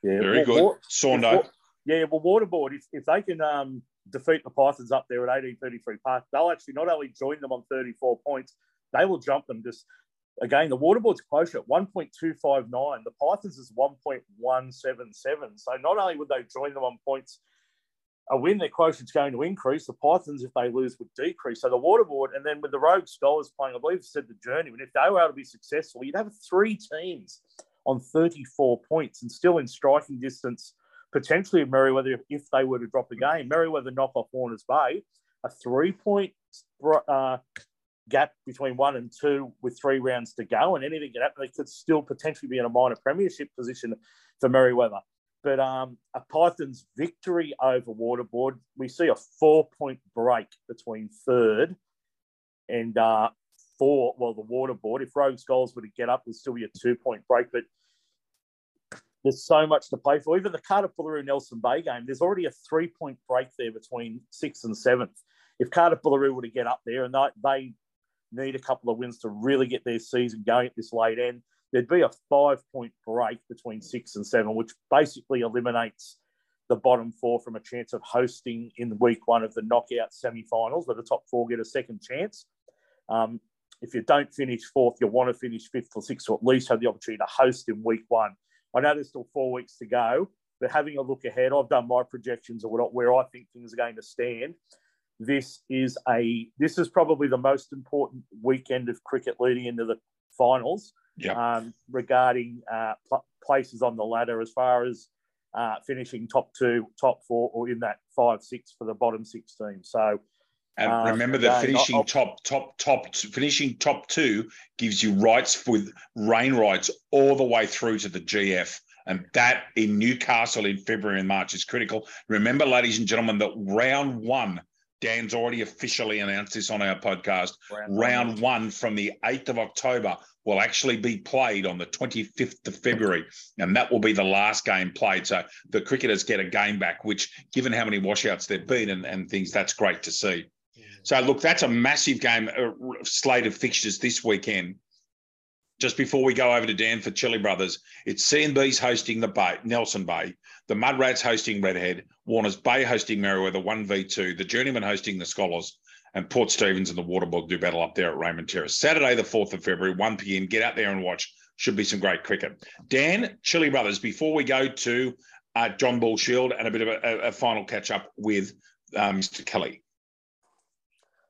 Yeah, very good, Saundo. Yeah, well, Waterboard, if, if they can um, defeat the Pythons up there at 1833 Park, they'll actually not only join them on 34 points, they will jump them. Just Again, the Waterboard's at 1.259. The Pythons is 1.177. So not only would they join them on points, a win, their quotient's going to increase. The Pythons, if they lose, would decrease. So the Waterboard, and then with the Rogue Scholars playing, I believe said the journey, and if they were able to be successful, you'd have three teams on 34 points and still in striking distance, potentially of Merewether if they were to drop a game. Merewether knock off Warners Bay, a three point uh, gap between one and two with three rounds to go, and anything can happen. They could still potentially be in a minor premiership position for Merewether. But um, a Python's victory over Waterboard, we see a four point break between third and uh, four. Well, the Waterboard. If Rogue Scholars were to get up, would still be a two point break. But there's so much to play for. Even the Cardiff Boolaroo Nelson Bay game, there's already a three point break there between sixth and seventh. If Cardiff Boolaroo were to get up there, and they, they need a couple of wins to really get their season going at this late end, there'd be a five point break between six and seven, which basically eliminates the bottom four from a chance of hosting in week one of the knockout semi finals, where the top four get a second chance. Um, if you don't finish fourth, you want to finish fifth or sixth, or at least have the opportunity to host in week one. I know there's still four weeks to go, but having a look ahead, I've done my projections of where I think things are going to stand this is a this is probably the most important weekend of cricket leading into the finals. Um, regarding uh, pl- places on the ladder as far as uh, finishing top two, top four, or in that five six for the bottom six teams. So. And um, remember that finishing I'll, top, top, top, finishing top two gives you rights with rain rights all the way through to the GF. And that in Newcastle in February and March is critical. Remember, ladies and gentlemen, that round one Dan's already officially announced this on our podcast. Round, Round one from the 8th of October will actually be played on the 25th of February, and that will be the last game played. So the cricketers get a game back, which, given how many washouts there've been and, and things, that's great to see. So, look, that's a massive game uh, slate of fixtures this weekend just before we go over to Dan for Chili Brothers, it's C&B's hosting the Bay, Nelson Bay, the Mudrats hosting Redhead, Warners Bay hosting Merewether 1v2, the Journeyman hosting the Scholars, and Port Stephens and the Waterboard do battle up there at Raymond Terrace. Saturday, the 4th of February, 1 p.m. Get out there and watch. Should be some great cricket. Dan, Chili Brothers, before we go to uh, John Bull Shield and a bit of a, a final catch up with uh, Mr. Kelly.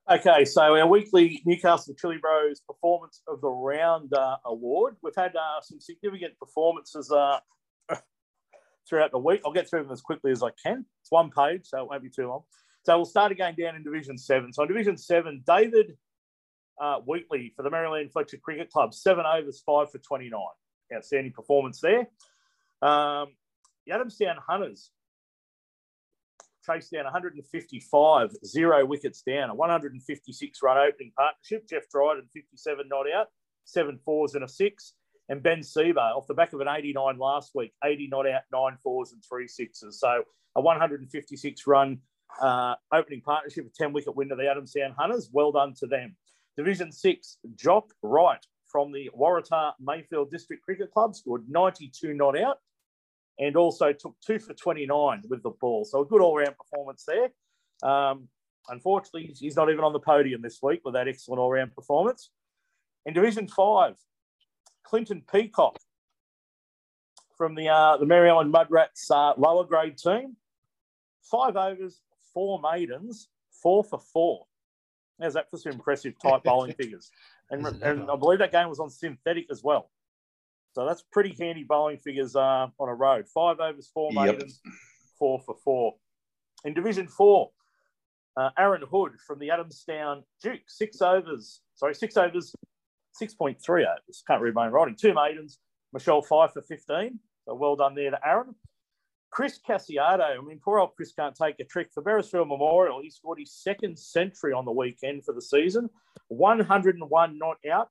Okay, so our weekly Newcastle Chili Bros Performance of the Round uh, award. We've had uh, some significant performances uh, throughout the week. I'll get through them as quickly as I can. It's one page, so it won't be too long. So we'll start again down in Division 7. So in Division 7, David uh, Wheatley for the Maryland Fletcher Cricket Club, seven overs, five for 29. Outstanding performance there. Um, the Adamstown Hunters chased down 155, zero wickets down, a 156 run opening partnership. Jeff Dryden, 57 not out, seven fours and a six. And Ben Seba off the back of an 89 last week, 80 not out, nine fours and three sixes. So a 156 run uh, opening partnership, a 10 wicket win to the Adamstown Hunters. Well done to them. Division six, Jock Wright from the Waratah Mayfield District Cricket Club scored 92 not out, and also took two for 29 with the ball. So a good all round performance there. Um, unfortunately, he's not even on the podium this week with that excellent all round performance. In Division 5, Clinton Peacock from the, uh, the Mary Ellen Mudrats uh, lower grade team. Five overs, four maidens, four for four. How's that for some impressive tight bowling figures? And, and I believe that game was on synthetic as well. So that's pretty handy bowling figures uh, on a road. Five overs, four yep. maidens, four for four. In Division Four, uh, Aaron Hood from the Adamstown Duke, six overs, sorry, six overs, 6.3 overs. Can't read my own writing. Two maidens, Michelle five for 15. So well done there to Aaron. Chris Cassiato, I mean, poor old Chris can't take a trick. For Beresfield Memorial, he scored his second century on the weekend for the season. 101 not out,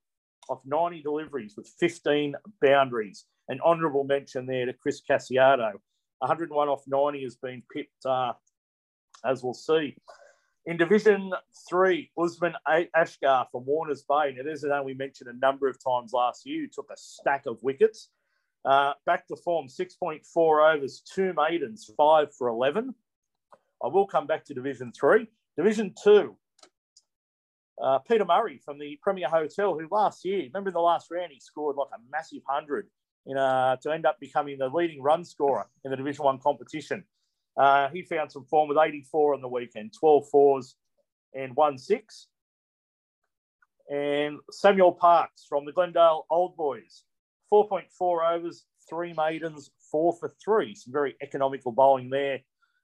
off 90 deliveries with 15 boundaries. An honourable mention there to Chris Cassiato. 101 off 90 has been pipped, uh, as we'll see. In Division 3, Usman Ashgar from Warners Bay. Now, there's a name we mentioned a number of times last year who took a stack of wickets. Uh, back to form, 6.4 overs, two maidens, five for 11. I will come back to Division 3. Division 2, uh, Peter Murray from the Premier Hotel, who last year, remember in the last round, he scored like a massive hundred in uh, to end up becoming the leading run scorer in the Division One competition. Uh, he found some form with 84 on the weekend, 12 fours and one six. And Samuel Parks from the Glendale Old Boys, 4.4 overs, three maidens, four for three. Some very economical bowling there.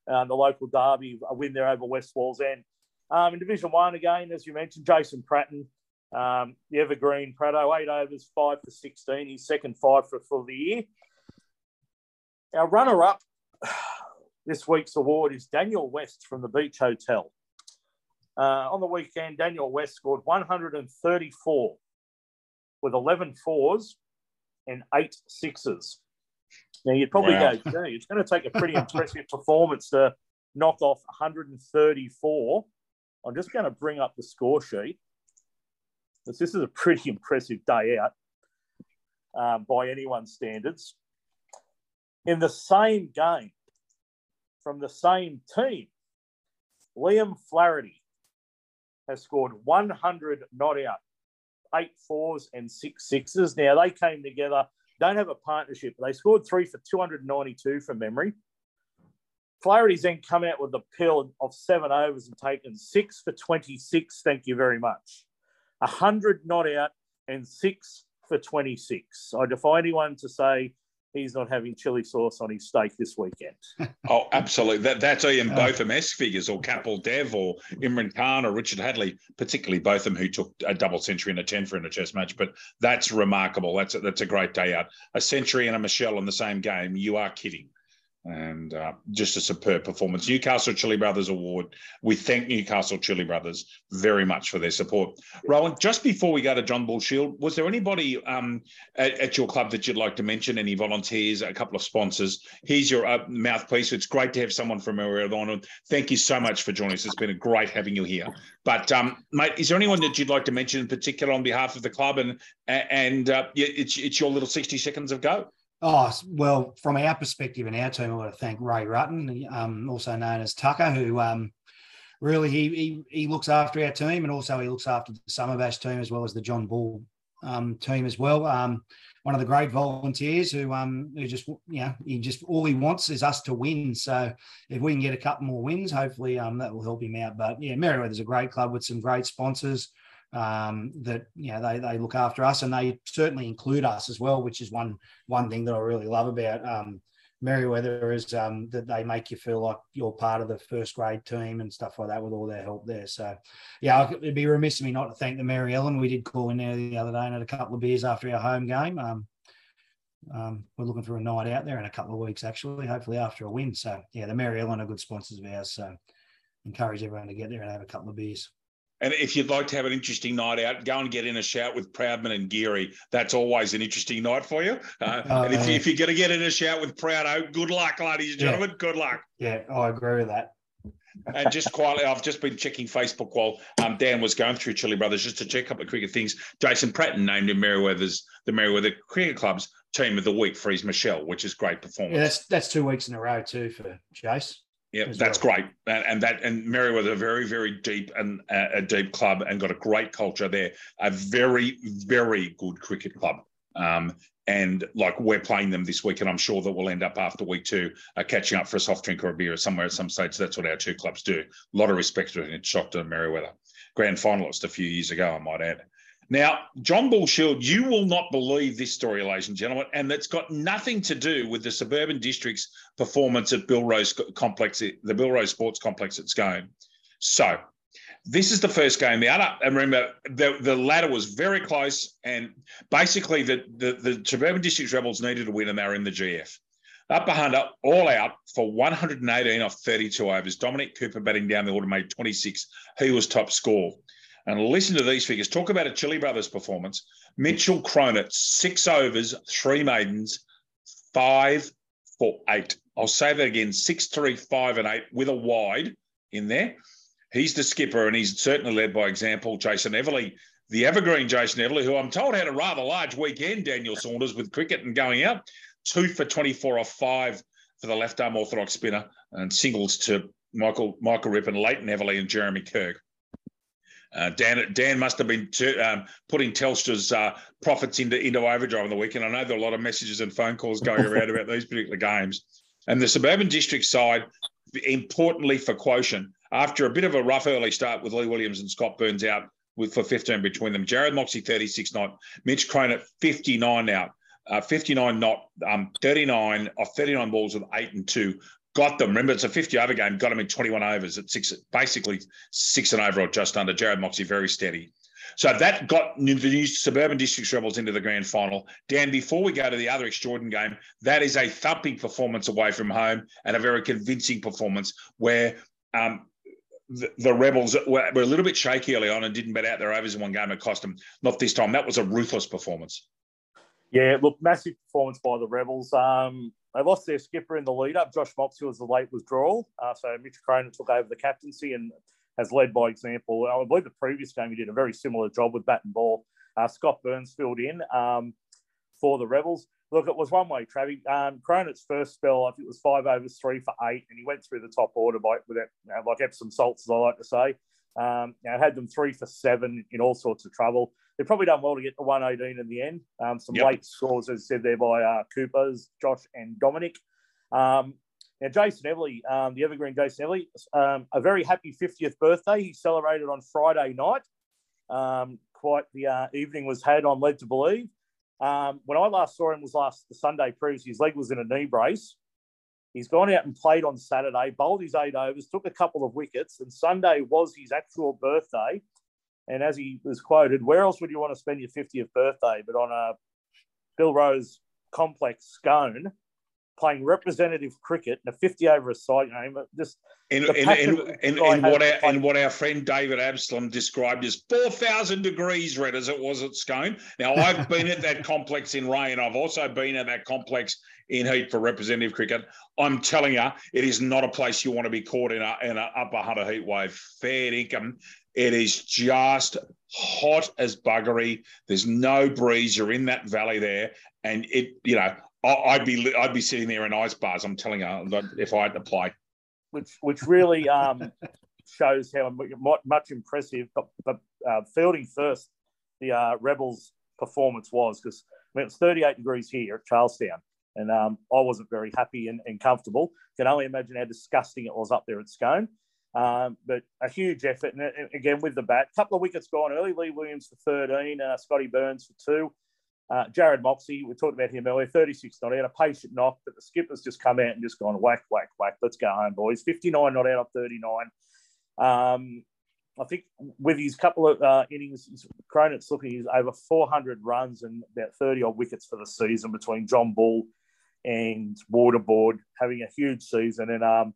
Um, the local derby, a win there over West Wallsend. Um, in Division One, again, as you mentioned, Jason Pratton, um, the Evergreen Prato, eight overs, five for 16. He's second five for, for the year. Our runner up this week's award is Daniel West from the Beach Hotel. Uh, on the weekend, Daniel West scored 134 with 11 fours and eight sixes. Now, you'd probably wow. go, it's going to take a pretty impressive performance to knock off 134. I'm just going to bring up the score sheet. This is a pretty impressive day out um, by anyone's standards. In the same game, from the same team, Liam Flaherty has scored 100 not out, eight fours and six sixes. Now they came together, don't have a partnership. They scored three for 292 from memory. Flaherty's then come out with a pill of seven overs and taken six for 26. Thank you very much. 100 not out and six for 26. I defy anyone to say he's not having chili sauce on his steak this weekend. oh, absolutely. That, that's Ian uh, Botham esque figures, or Kapil Dev, or Imran Khan, or Richard Hadlee, particularly Botham, who took a double century and a 10 for in a Test match. But that's remarkable. That's a, that's a great day out. A century and a Michelle in the same game. You are kidding and uh, just a superb performance. Newcastle Chili Brothers Award. We thank Newcastle Chili Brothers very much for their support. Rowan, just before we go to John Bull Shield, was there anybody um, at, at, your club that you'd like to mention? Any volunteers, a couple of sponsors? Here's your uh, mouthpiece. It's great to have someone from Meridian. Thank you so much for joining us. It's been great having you here. But um, mate, is there anyone that you'd like to mention in particular on behalf of the club? And and uh, it's it's your little sixty seconds of go. Oh, well, from our perspective and our team, I want to thank Ray Rutten, um, also known as Tucker, who um, really he, he, he looks after our team and also he looks after the Summer Bash team as well as the John Bull um, team as well. Um, one of the great volunteers who um, who just you know he just all he wants is us to win. So if we can get a couple more wins, hopefully um, that will help him out. But yeah, Merewether's a great club with some great sponsors um, that you know they, they look after us and they certainly include us as well, which is one one thing that I really love about um, Merewether is um, that they make you feel like you're part of the first grade team and stuff like that with all their help there. So, yeah, it'd be remiss of me not to thank the Mary Ellen. We did call in there the other day and had a couple of beers after our home game. Um, um, we're looking for a night out there in a couple of weeks, actually, hopefully after a win. So, yeah, the Mary Ellen are good sponsors of ours. So, encourage everyone to get there and have a couple of beers. And if you'd like to have an interesting night out, go and get in a shout with Proudman and Geary. That's always an interesting night for you. Uh, uh, and if, you, if you're going to get in a shout with Proudo, good luck, ladies and gentlemen. Yeah. Good luck. Yeah, I agree with that. and just quietly, I've just been checking Facebook while um, Dan was going through Chili Brothers just to check a couple of cricket things. Jason Pratton named him Merewether's the Merewether Cricket Club's team of the week for his Michelle, which is great performance. Yeah, that's that's two weeks in a row too for Jace. Yeah, that's well. great, and, and, that and Merewether, a very very deep and uh, a deep club, and got a great culture there. A very very good cricket club, um, and like we're playing them this week, and I'm sure that we'll end up after week two uh, catching up for a soft drink or a beer somewhere at some stage. That's what our two clubs do. A lot of respect to it. Shocton Merewether, grand finalist a few years ago, I might add. Now, John Bull Shield, you will not believe this story, ladies and gentlemen, and it's got nothing to do with the suburban district's performance at Bill Rose Complex, the Bill Rose Sports Complex at Scone. So, this is the first game out. And remember, the, the ladder was very close, and basically, the, the, the suburban district's Rebels needed a win, and they were in the GF. Up behind up, all out for 118 off 32 overs. Dominic Cooper batting down the order made 26. He was top score. And listen to these figures. Talk about a Chili Brothers performance. Mitchell Cronut, six overs, three maidens, five for eight. I'll say that again six, three, five, and eight with a wide in there. He's the skipper, and he's certainly led by example. Jason Everly, the evergreen Jason Everly, who I'm told had a rather large weekend, Daniel Saunders, with cricket and going out. Two for 24 off five for the left arm orthodox spinner, and singles to Michael Michael Rippon, Leighton Everly, and Jeremy Kirk. Uh, Dan Dan must have been um, putting Telstra's uh, profits into into overdrive on the weekend. I know there are a lot of messages and phone calls going around about these particular games. And the suburban district side, importantly for quotient, after a bit of a rough early start with Lee Williams and Scott Burns out with for 15 between them, Jared Moxey 36 not, Mitch Crone at 59 out. Uh, 59 not, um, 39 off 39 balls with eight and two got them. Remember, it's a 50 over game, got them in 21 overs at six, basically six and over or just under. Jared Moxey, very steady. So that got the new Suburban Districts Rebels into the grand final. Dan, before we go to the other extraordinary game, that is a thumping performance away from home and a very convincing performance where um, the, the, Rebels were, were, a little bit shaky early on and didn't bet out their overs in one game. It cost them. Not this time. That was a ruthless performance. Yeah, look, massive performance by the Rebels. Um, they lost their skipper in the lead up. Josh Moxey was the late withdrawal. Uh, so Mitch Cronin took over the captaincy and has led by example. I believe the previous game he did a very similar job with bat and ball. Uh, Scott Burns filled in um, for the Rebels. Look, it was one way, Travis. Um, first spell, I think it was five overs, three for eight, and he went through the top order by with it, you know, like Epsom salts, as I like to say. Um, you know, had them three for seven in all sorts of trouble. They've probably done well to get to 118 in the end. Um, some yep. late scores, as said there by uh, Coopers, Josh, and Dominic. Um, now, Jason Everly, um, the Evergreen Jason Everly, um, a very happy 50th birthday. He celebrated on Friday night. Um, quite the uh, evening was had, I'm led to believe. Um, when I last saw him was last the Sunday previous. His leg was in a knee brace. He's gone out and played on Saturday, bowled his eight overs, took a couple of wickets, and Sunday was his actual birthday. And as he was quoted, where else would you want to spend your 50th birthday but on a Bill Rose complex scone playing representative cricket in a 50 over a side game? Just in, in, in, in, what our, in what our friend David Absalom described as 4,000 degrees red as it was at Scone. Now, I've been at that complex in rain. I've also been at that complex in heat for representative cricket. I'm telling you, it is not a place you want to be caught in a, in an upper Hunter heat wave. Fair income. It is just hot as buggery. There's no breeze. You're in that valley there, and it, you know, I'd be I'd be sitting there in ice bars. I'm telling you, if I had to play. Which which really um, shows how much impressive, but, but uh, fielding first, the uh, Rebels' performance was because I mean, it's 38 degrees here at Charlestown, and um, I wasn't very happy and, and comfortable. Can only imagine how disgusting it was up there at Scone. Um, but a huge effort. And uh, again, with the bat, a couple of wickets gone early. Lee Williams for 13, uh, Scotty Burns for two. Uh, Jarrod Moxey, we talked about him earlier, 36 not out, a patient knock, but the skipper's just come out and just gone whack, whack, whack. Let's go home, boys. 59 not out of 39. Um, I think with his couple of uh, innings, Cronut's looking, he's over 400 runs and about 30 odd wickets for the season between John Bull and Waterboard, having a huge season. And um,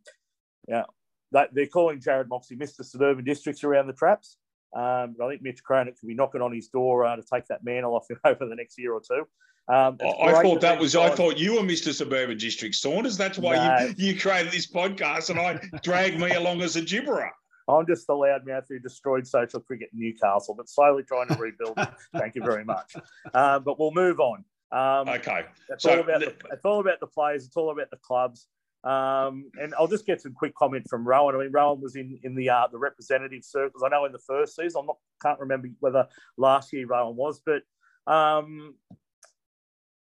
yeah, they're calling Jared Moxey Mr. Suburban Districts around the traps. Um, I think Mitch Cronut could be knocking on his door uh, to take that mantle off him over the next year or two. Um, I thought that was. I thought you were Mr. Suburban District Saunders. That's why no. you, you created this podcast, and I dragged me along as a gibberer. I'm just the loudmouth who destroyed social cricket in Newcastle, but slowly trying to rebuild. Thank you very much. Um, but we'll move on. Um, okay. It's so, all about the, it's all about the players. It's all about the clubs. Um, and I'll just get some quick comment from Rowan. I mean, Rowan was in in the uh, the representative circles. I know in the first season, I'm not can't remember whether last year Rowan was, but um,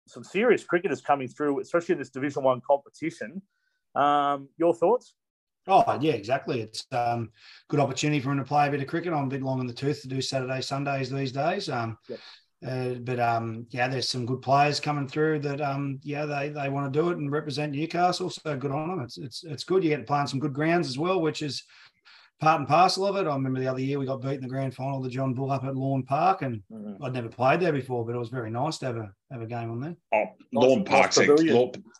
some serious cricketers coming through, especially in this Division One competition. Um, your thoughts? Oh yeah, exactly. It's um, good opportunity for him to play a bit of cricket. I'm a bit long in the tooth to do Saturday, Sundays these days. Um, yep. Uh, but um, yeah, there's some good players coming through that um, yeah they, they want to do it and represent Newcastle. So good on them. It's it's it's good. You get to play on some good grounds as well, which is part and parcel of it. I remember the other year we got beat in the grand final, the John Bull up at Lawn Park, and mm-hmm. I'd never played there before, but it was very nice to have a have a game on there. Oh, Lawn Park's a,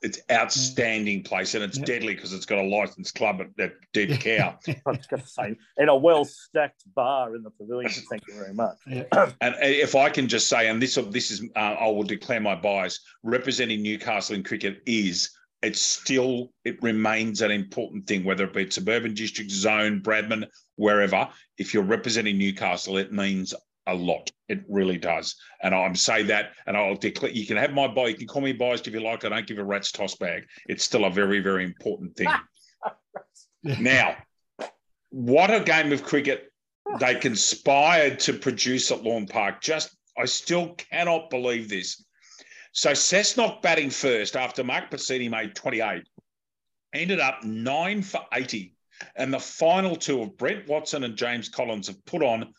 it's outstanding yeah. place, and it's yeah. deadly because it's got a licensed club at that dead cow. I was going to say, and a well stacked bar in the pavilion. Thank you very much. Yeah. and if I can just say, and this this is, uh, I will declare my bias. Representing Newcastle in cricket is it's still it remains an important thing, whether it be suburban district, zone, Bradman, wherever. If you're representing Newcastle, it means a lot. It really does. And I'm say that, and I'll declare. You can have my buy. You can call me biased if you like. I don't give a rat's toss bag. It's still a very, very important thing. now, what a game of cricket they conspired to produce at Lawn Park. Just, I still cannot believe this. So Cessnock batting first after Mark Pisini made 28, ended up nine for 80. And the final two of Brent Watson and James Collins have put on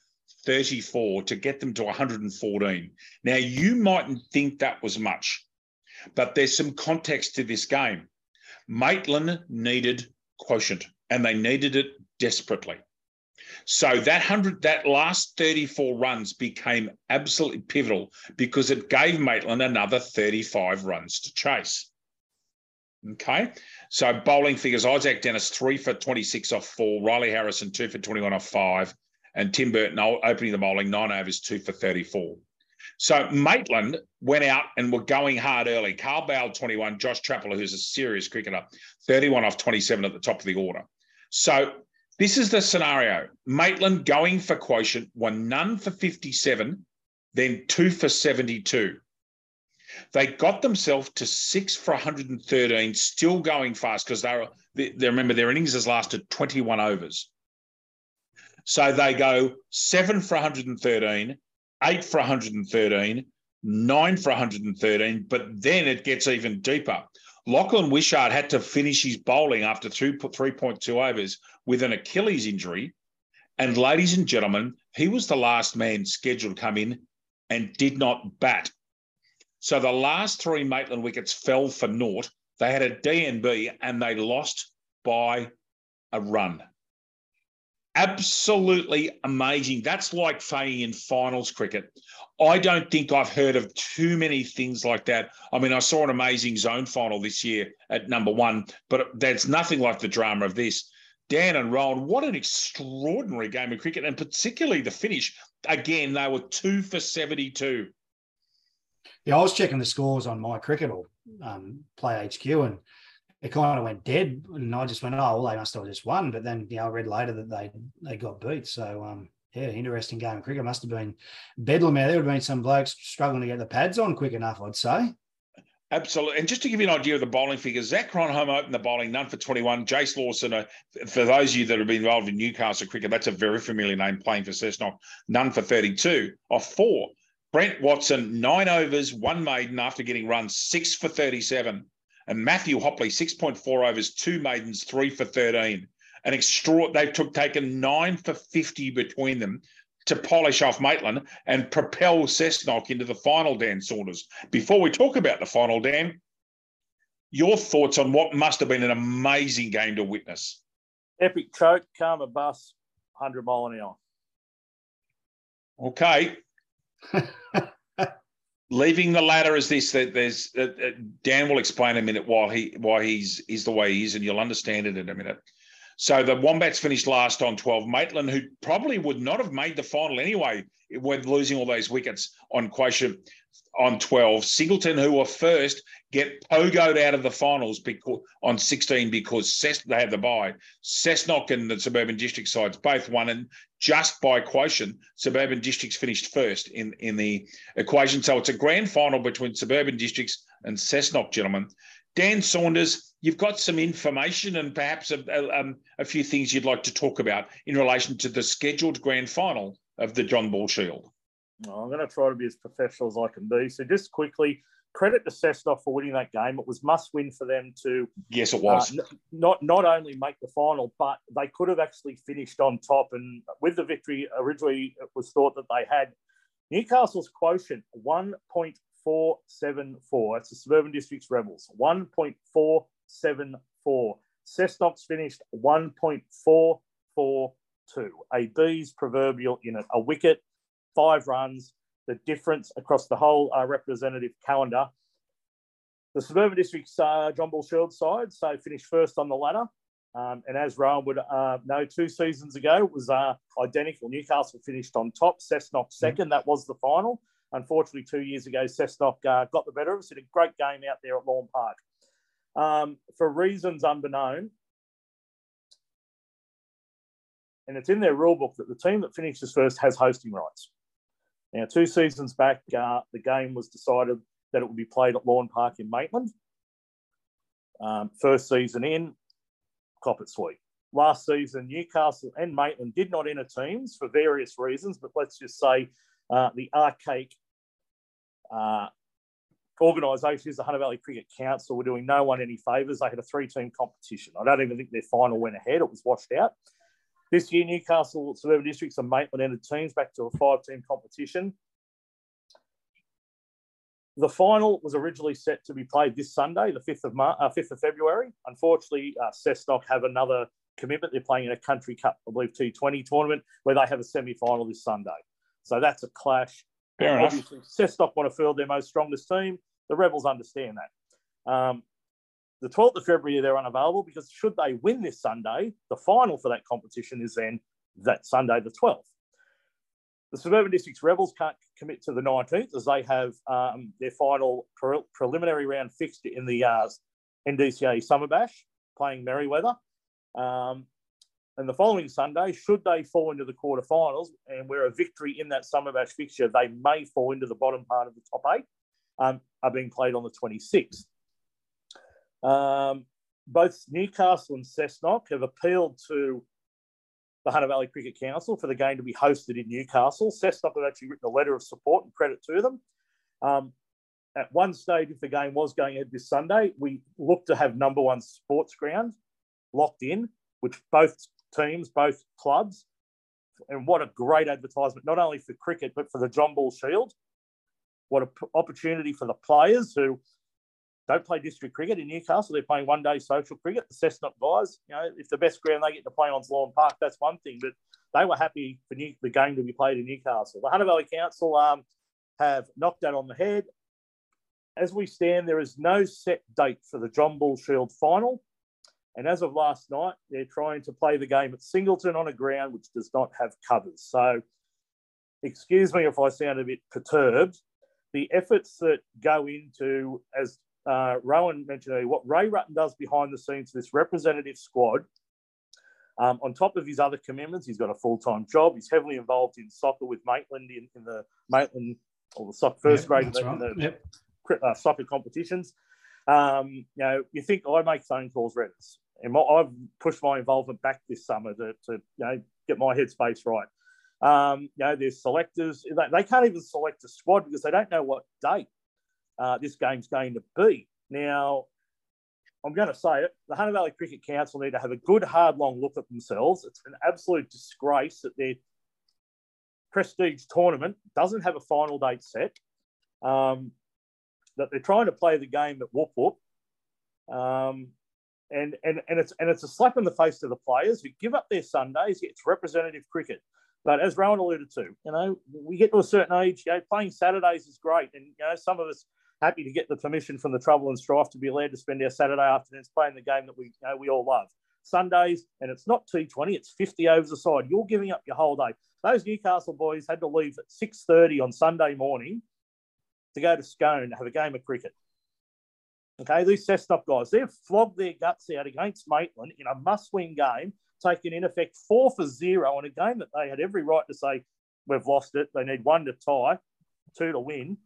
34 to get them to 114. Now, you mightn't think that was much, but there's some context to this game. Maitland needed quotient and they needed it desperately. So that hundred, that last 34 runs became absolutely pivotal because it gave Maitland another 35 runs to chase. Okay. So bowling figures Isaac Dennis, three for 26 off four, Riley Harrison, two for 21 off five, and Tim Burton opening the bowling, nine overs, two for 34. So Maitland went out and were going hard early. Carl Bowell, 21, Josh Trapper, who's a serious cricketer, 31 off 27 at the top of the order. So this is the scenario. Maitland going for quotient, won none for 57, then two for 72. They got themselves to six for 113, still going fast because they they remember their innings has lasted 21 overs. So they go seven for 113, eight for 113, nine for 113, but then it gets even deeper. Lachlan Wishart had to finish his bowling after two, 3.2 overs with an Achilles injury. And ladies and gentlemen, he was the last man scheduled to come in and did not bat. So the last three Maitland wickets fell for naught. They had a DNB and they lost by a run absolutely amazing. That's like playing in finals cricket. I don't think I've heard of too many things like that. I mean, I saw an amazing zone final this year at number one, but that's nothing like the drama of this. Dan and Rowan, what an extraordinary game of cricket, and particularly the finish. Again, they were two for 72. Yeah, I was checking the scores on my cricket or um, play HQ, and it kind of went dead, and I just went, oh well, they must have just won. But then, you know, I read later that they they got beat. So um, yeah, interesting game cricket. Must have been bedlam out there. Would have been some blokes struggling to get the pads on quick enough, I'd say. Absolutely. And just to give you an idea of the bowling figures, Zach Cronholm opened the bowling, none for 21. Jace Lawson, uh, for those of you that have been involved in Newcastle cricket, that's a very familiar name playing for Cessnock, none for 32 off four. Brent Watson, nine overs, one maiden after getting run, six for 37. And Matthew Hopley, 6.4 overs, two maidens, three for 13. An extra, they've took, taken nine for 50 between them to polish off Maitland and propel Cessnock into the final, Dan Saunders. Before we talk about the final, Dan, your thoughts on what must have been an amazing game to witness? Epic choke, karma bus, 100 mile an hour. Okay. leaving the ladder is this that there's uh, uh, Dan will explain in a minute why he why he's is the way he is and you'll understand it in a minute. So the Wombats finished last on 12. Maitland, who probably would not have made the final anyway, with losing all those wickets on quotient on 12. Singleton, who were first, get pogoed out of the finals because on 16 because Cess, they had the bye. Cessnock and the suburban district sides both won, and just by quotient, suburban districts finished first in, in the equation. So it's a grand final between suburban districts and Cessnock, gentlemen. Dan Saunders, you've got some information and perhaps a, a, um, a few things you'd like to talk about in relation to the scheduled grand final of the John Bull Shield. I'm going to try to be as professional as I can be. So, just quickly, credit to Cessnock for winning that game. It was must win for them to. Yes, it was. Uh, n- not not only make the final, but they could have actually finished on top. And with the victory, originally it was thought that they had Newcastle's quotient 1.474. That's the Suburban Districts Rebels 1.474. Cessnock's finished 1.442. A B's proverbial in it. A wicket five runs, the difference across the whole uh, representative calendar. The Suburban District's uh, John Bull Shield side, so finished first on the ladder. Um, and as Rowan would uh, know, two seasons ago it was uh, identical. Newcastle finished on top, Cessnock 2nd mm-hmm. That was the final. Unfortunately, two years ago, Cessnock uh, got the better of us. Did a great game out there at Lawn Park. Um, for reasons unbeknown, and it's in their rule book that the team that finishes first has hosting rights. Now, two seasons back, uh, the game was decided that it would be played at Lawn Park in Maitland. Um, first season in, cop it sweet. last season, Newcastle and Maitland did not enter teams for various reasons, but let's just say uh, the archaic uh, organisation is the Hunter Valley Cricket Council were doing no one any favours. They had a three-team competition. I don't even think their final went ahead. It was washed out. This year, Newcastle Suburban Districts and Maitland entered teams back to a five-team competition. The final was originally set to be played this Sunday, the 5th of, Mar- uh, 5th of February. Unfortunately, uh, Cessnock have another commitment. They're playing in a country cup, I believe, T20 tournament where they have a semi final this Sunday. So that's a clash. Fair Obviously, Cessnock want to field their most strongest team. The Rebels understand that. Um, the 12th of February, they're unavailable because should they win this Sunday, the final for that competition is then that Sunday, the 12th. The Suburban Districts Rebels can't commit to the 19th as they have um, their final pre- preliminary round fixed in the uh, NDCA Summer Bash, playing Merewether. Um, and the following Sunday, should they fall into the quarterfinals and where a victory in that Summer Bash fixture, they may fall into the bottom part of the top eight, um, are being played on the 26th. Um, both Newcastle and Cessnock have appealed to the Hunter Valley Cricket Council for the game to be hosted in Newcastle. Cessnock have actually written a letter of support and credit to them. Um, at one stage, if the game was going ahead this Sunday, we looked to have number one sports ground locked in, which both teams, both clubs, and what a great advertisement, not only for cricket, but for the John Bull Shield. What an opportunity for the players who don't play district cricket in Newcastle. They're playing one day social cricket. The Cessnock guys, you know, if the best ground they get to play on is Lawn Park, that's one thing. But they were happy for New, the game to be played in Newcastle. The Hunter Valley Council um, have knocked that on the head. As we stand, there is no set date for the John Bull Shield final. And as of last night, they're trying to play the game at Singleton on a ground which does not have covers. So, excuse me if I sound a bit perturbed. The efforts that go into, as uh, Rowan mentioned earlier, what Ray Rutten does behind the scenes, for this representative squad, um, on top of his other commitments, he's got a full time job. He's heavily involved in soccer with Maitland in, in the Maitland or the soccer first Yep, grade in right. the Yep. uh, soccer competitions. Um, you know, you think I make phone calls, Reddits, and my, I've pushed my involvement back this summer to, to you know get my headspace right. Um, you know, there's selectors; they, can't even select a squad because they don't know what date uh, this game's going to be. Now, I'm going to say it: the Hunter Valley Cricket Council need to have a good, hard, long look at themselves. It's an absolute disgrace that their prestige tournament doesn't have a final date set. Um, that they're trying to play the game at whoop whoop. Um, and, and, and, it's, and it's a slap in the face to the players who give up their Sundays. It's representative cricket. But as Rowan alluded to, you know, we get to a certain age, you know, playing Saturdays is great. And, you know, some of us happy to get the permission from the trouble and strife to be allowed to spend our Saturday afternoons playing the game that we, you know, we all love. Sundays, and it's not T20, it's 50 overs a side. You're giving up your whole day. Those Newcastle boys had to leave at 6.30 on Sunday morning to go to Scone to have a game of cricket. Okay, these Cessnock guys, they've flogged their guts out against Maitland in a must-win game, taking in effect four for zero in a game that they had every right to say, we've lost it. They need one to tie, two to win.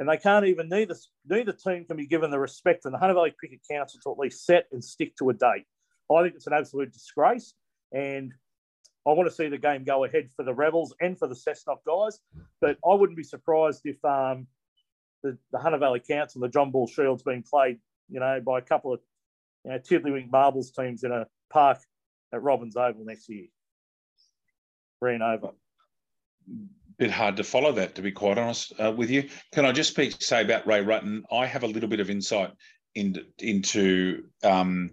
And they can't even, neither, neither team can be given the respect from the Hunter Valley Cricket Council to at least set and stick to a date. I think it's an absolute disgrace. And I want to see the game go ahead for the Rebels and for the Cessnock guys. But I wouldn't be surprised if um, the, the Hunter Valley Council, the John Bull Shield's being played, you know, by a couple of you know, Tiddlywink Marbles teams in a park at Robbins Oval next year. Ran over. bit hard to follow that, to be quite honest uh, with you. Can I just speak say about Ray Rutten? I have a little bit of insight into into um,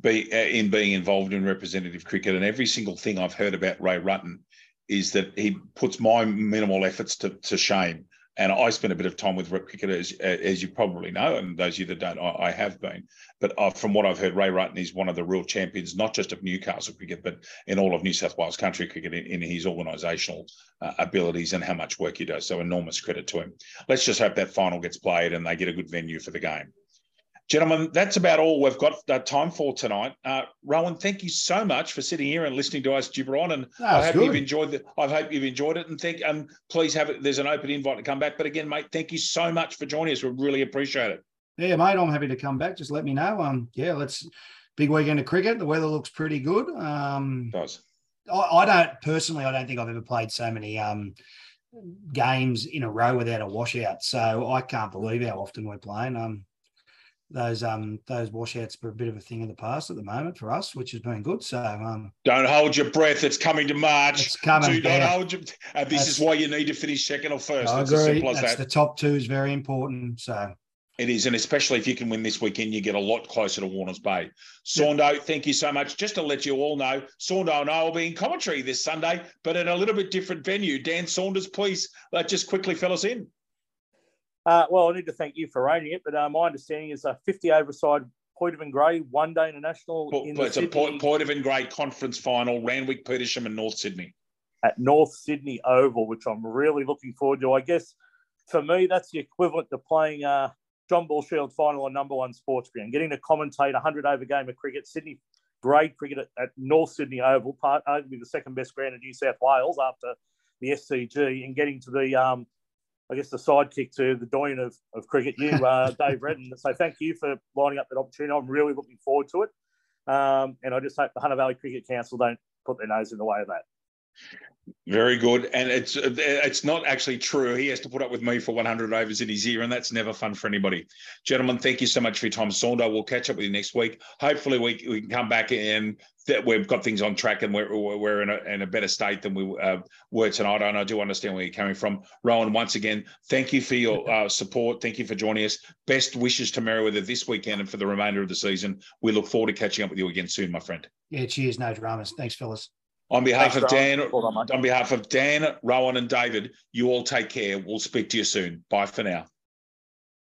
be uh, in being involved in representative cricket, and every single thing I've heard about Ray Rutten is that he puts my minimal efforts to, to shame. And I spent a bit of time with rep cricket, as, as you probably know, and those of you that don't, I, I have been. But uh, from what I've heard, Ray Rutten is one of the real champions, not just of Newcastle cricket, but in all of New South Wales country cricket in, in his organisational uh, abilities and how much work he does. So enormous credit to him. Let's just hope that final gets played and they get a good venue for the game. Gentlemen, that's about all we've got uh, time for tonight. Uh, Rowan, thank you so much for sitting here and listening to us gibber on. And I hope good. you've enjoyed it. I hope you've enjoyed it. And thank um, please have it. There's an open invite to come back. But again, mate, thank you so much for joining us. We really appreciate it. Yeah, mate, I'm happy to come back. Just let me know. Um, yeah, let's big weekend of cricket. The weather looks pretty good. Um, it does. I, I, don't personally. I don't think I've ever played so many um, games in a row without a washout. So I can't believe how often we're playing. Um, those um those washouts are a bit of a thing of the past at the moment for us, which has been good. So um, don't hold your breath. It's coming to March. It's coming. Do not hold your. Uh, this That's, is why you need to finish second or first. I it's agree. That's that. the top two is very important. So it is, and especially if you can win this weekend, you get a lot closer to Warners Bay. Saundo, thank you so much. Just to let you all know, Saundo and I will be in commentary this Sunday, but in a little bit different venue. Dan Saunders, please uh, just quickly fill us in. Uh, well, I need to thank you for arranging it, but uh, my understanding is a 50 overside Poidevin Gray one day international. But, in it's a Poidevin Gray conference final, Randwick, Petersham, and North Sydney. At North Sydney Oval, which I'm really looking forward to. I guess for me, that's the equivalent to playing uh, John Bull Shield final on number one sports ground, getting to commentate a 100 over game of cricket, Sydney grade cricket at, at North Sydney Oval, part, arguably the second best ground in New South Wales after the SCG, and getting to the um, I guess, the sidekick to the doyen of, of cricket, you, uh, Dave Redden. So thank you for lining up that opportunity. I'm really looking forward to it. Um, and I just hope the Hunter Valley Cricket Council don't put their nose in the way of that. Very good, and it's it's not actually true. He has to put up with me for 100 overs in his ear, and that's never fun for anybody. Gentlemen, thank you so much for your time, Saunder. We'll catch up with you next week. Hopefully, we, we can come back and that we've got things on track and we're, we're in, a, in a better state than we uh, were tonight. And I do understand where you're coming from, Rowan. Once again, thank you for your uh, support. Thank you for joining us. Best wishes to Merewether this weekend and for the remainder of the season. We look forward to catching up with you again soon, my friend. Yeah, cheers, no dramas. Thanks, fellas. On behalf Thanks, of Dan, on, on behalf of Dan, Rowan, and David, you all take care. We'll speak to you soon. Bye for now.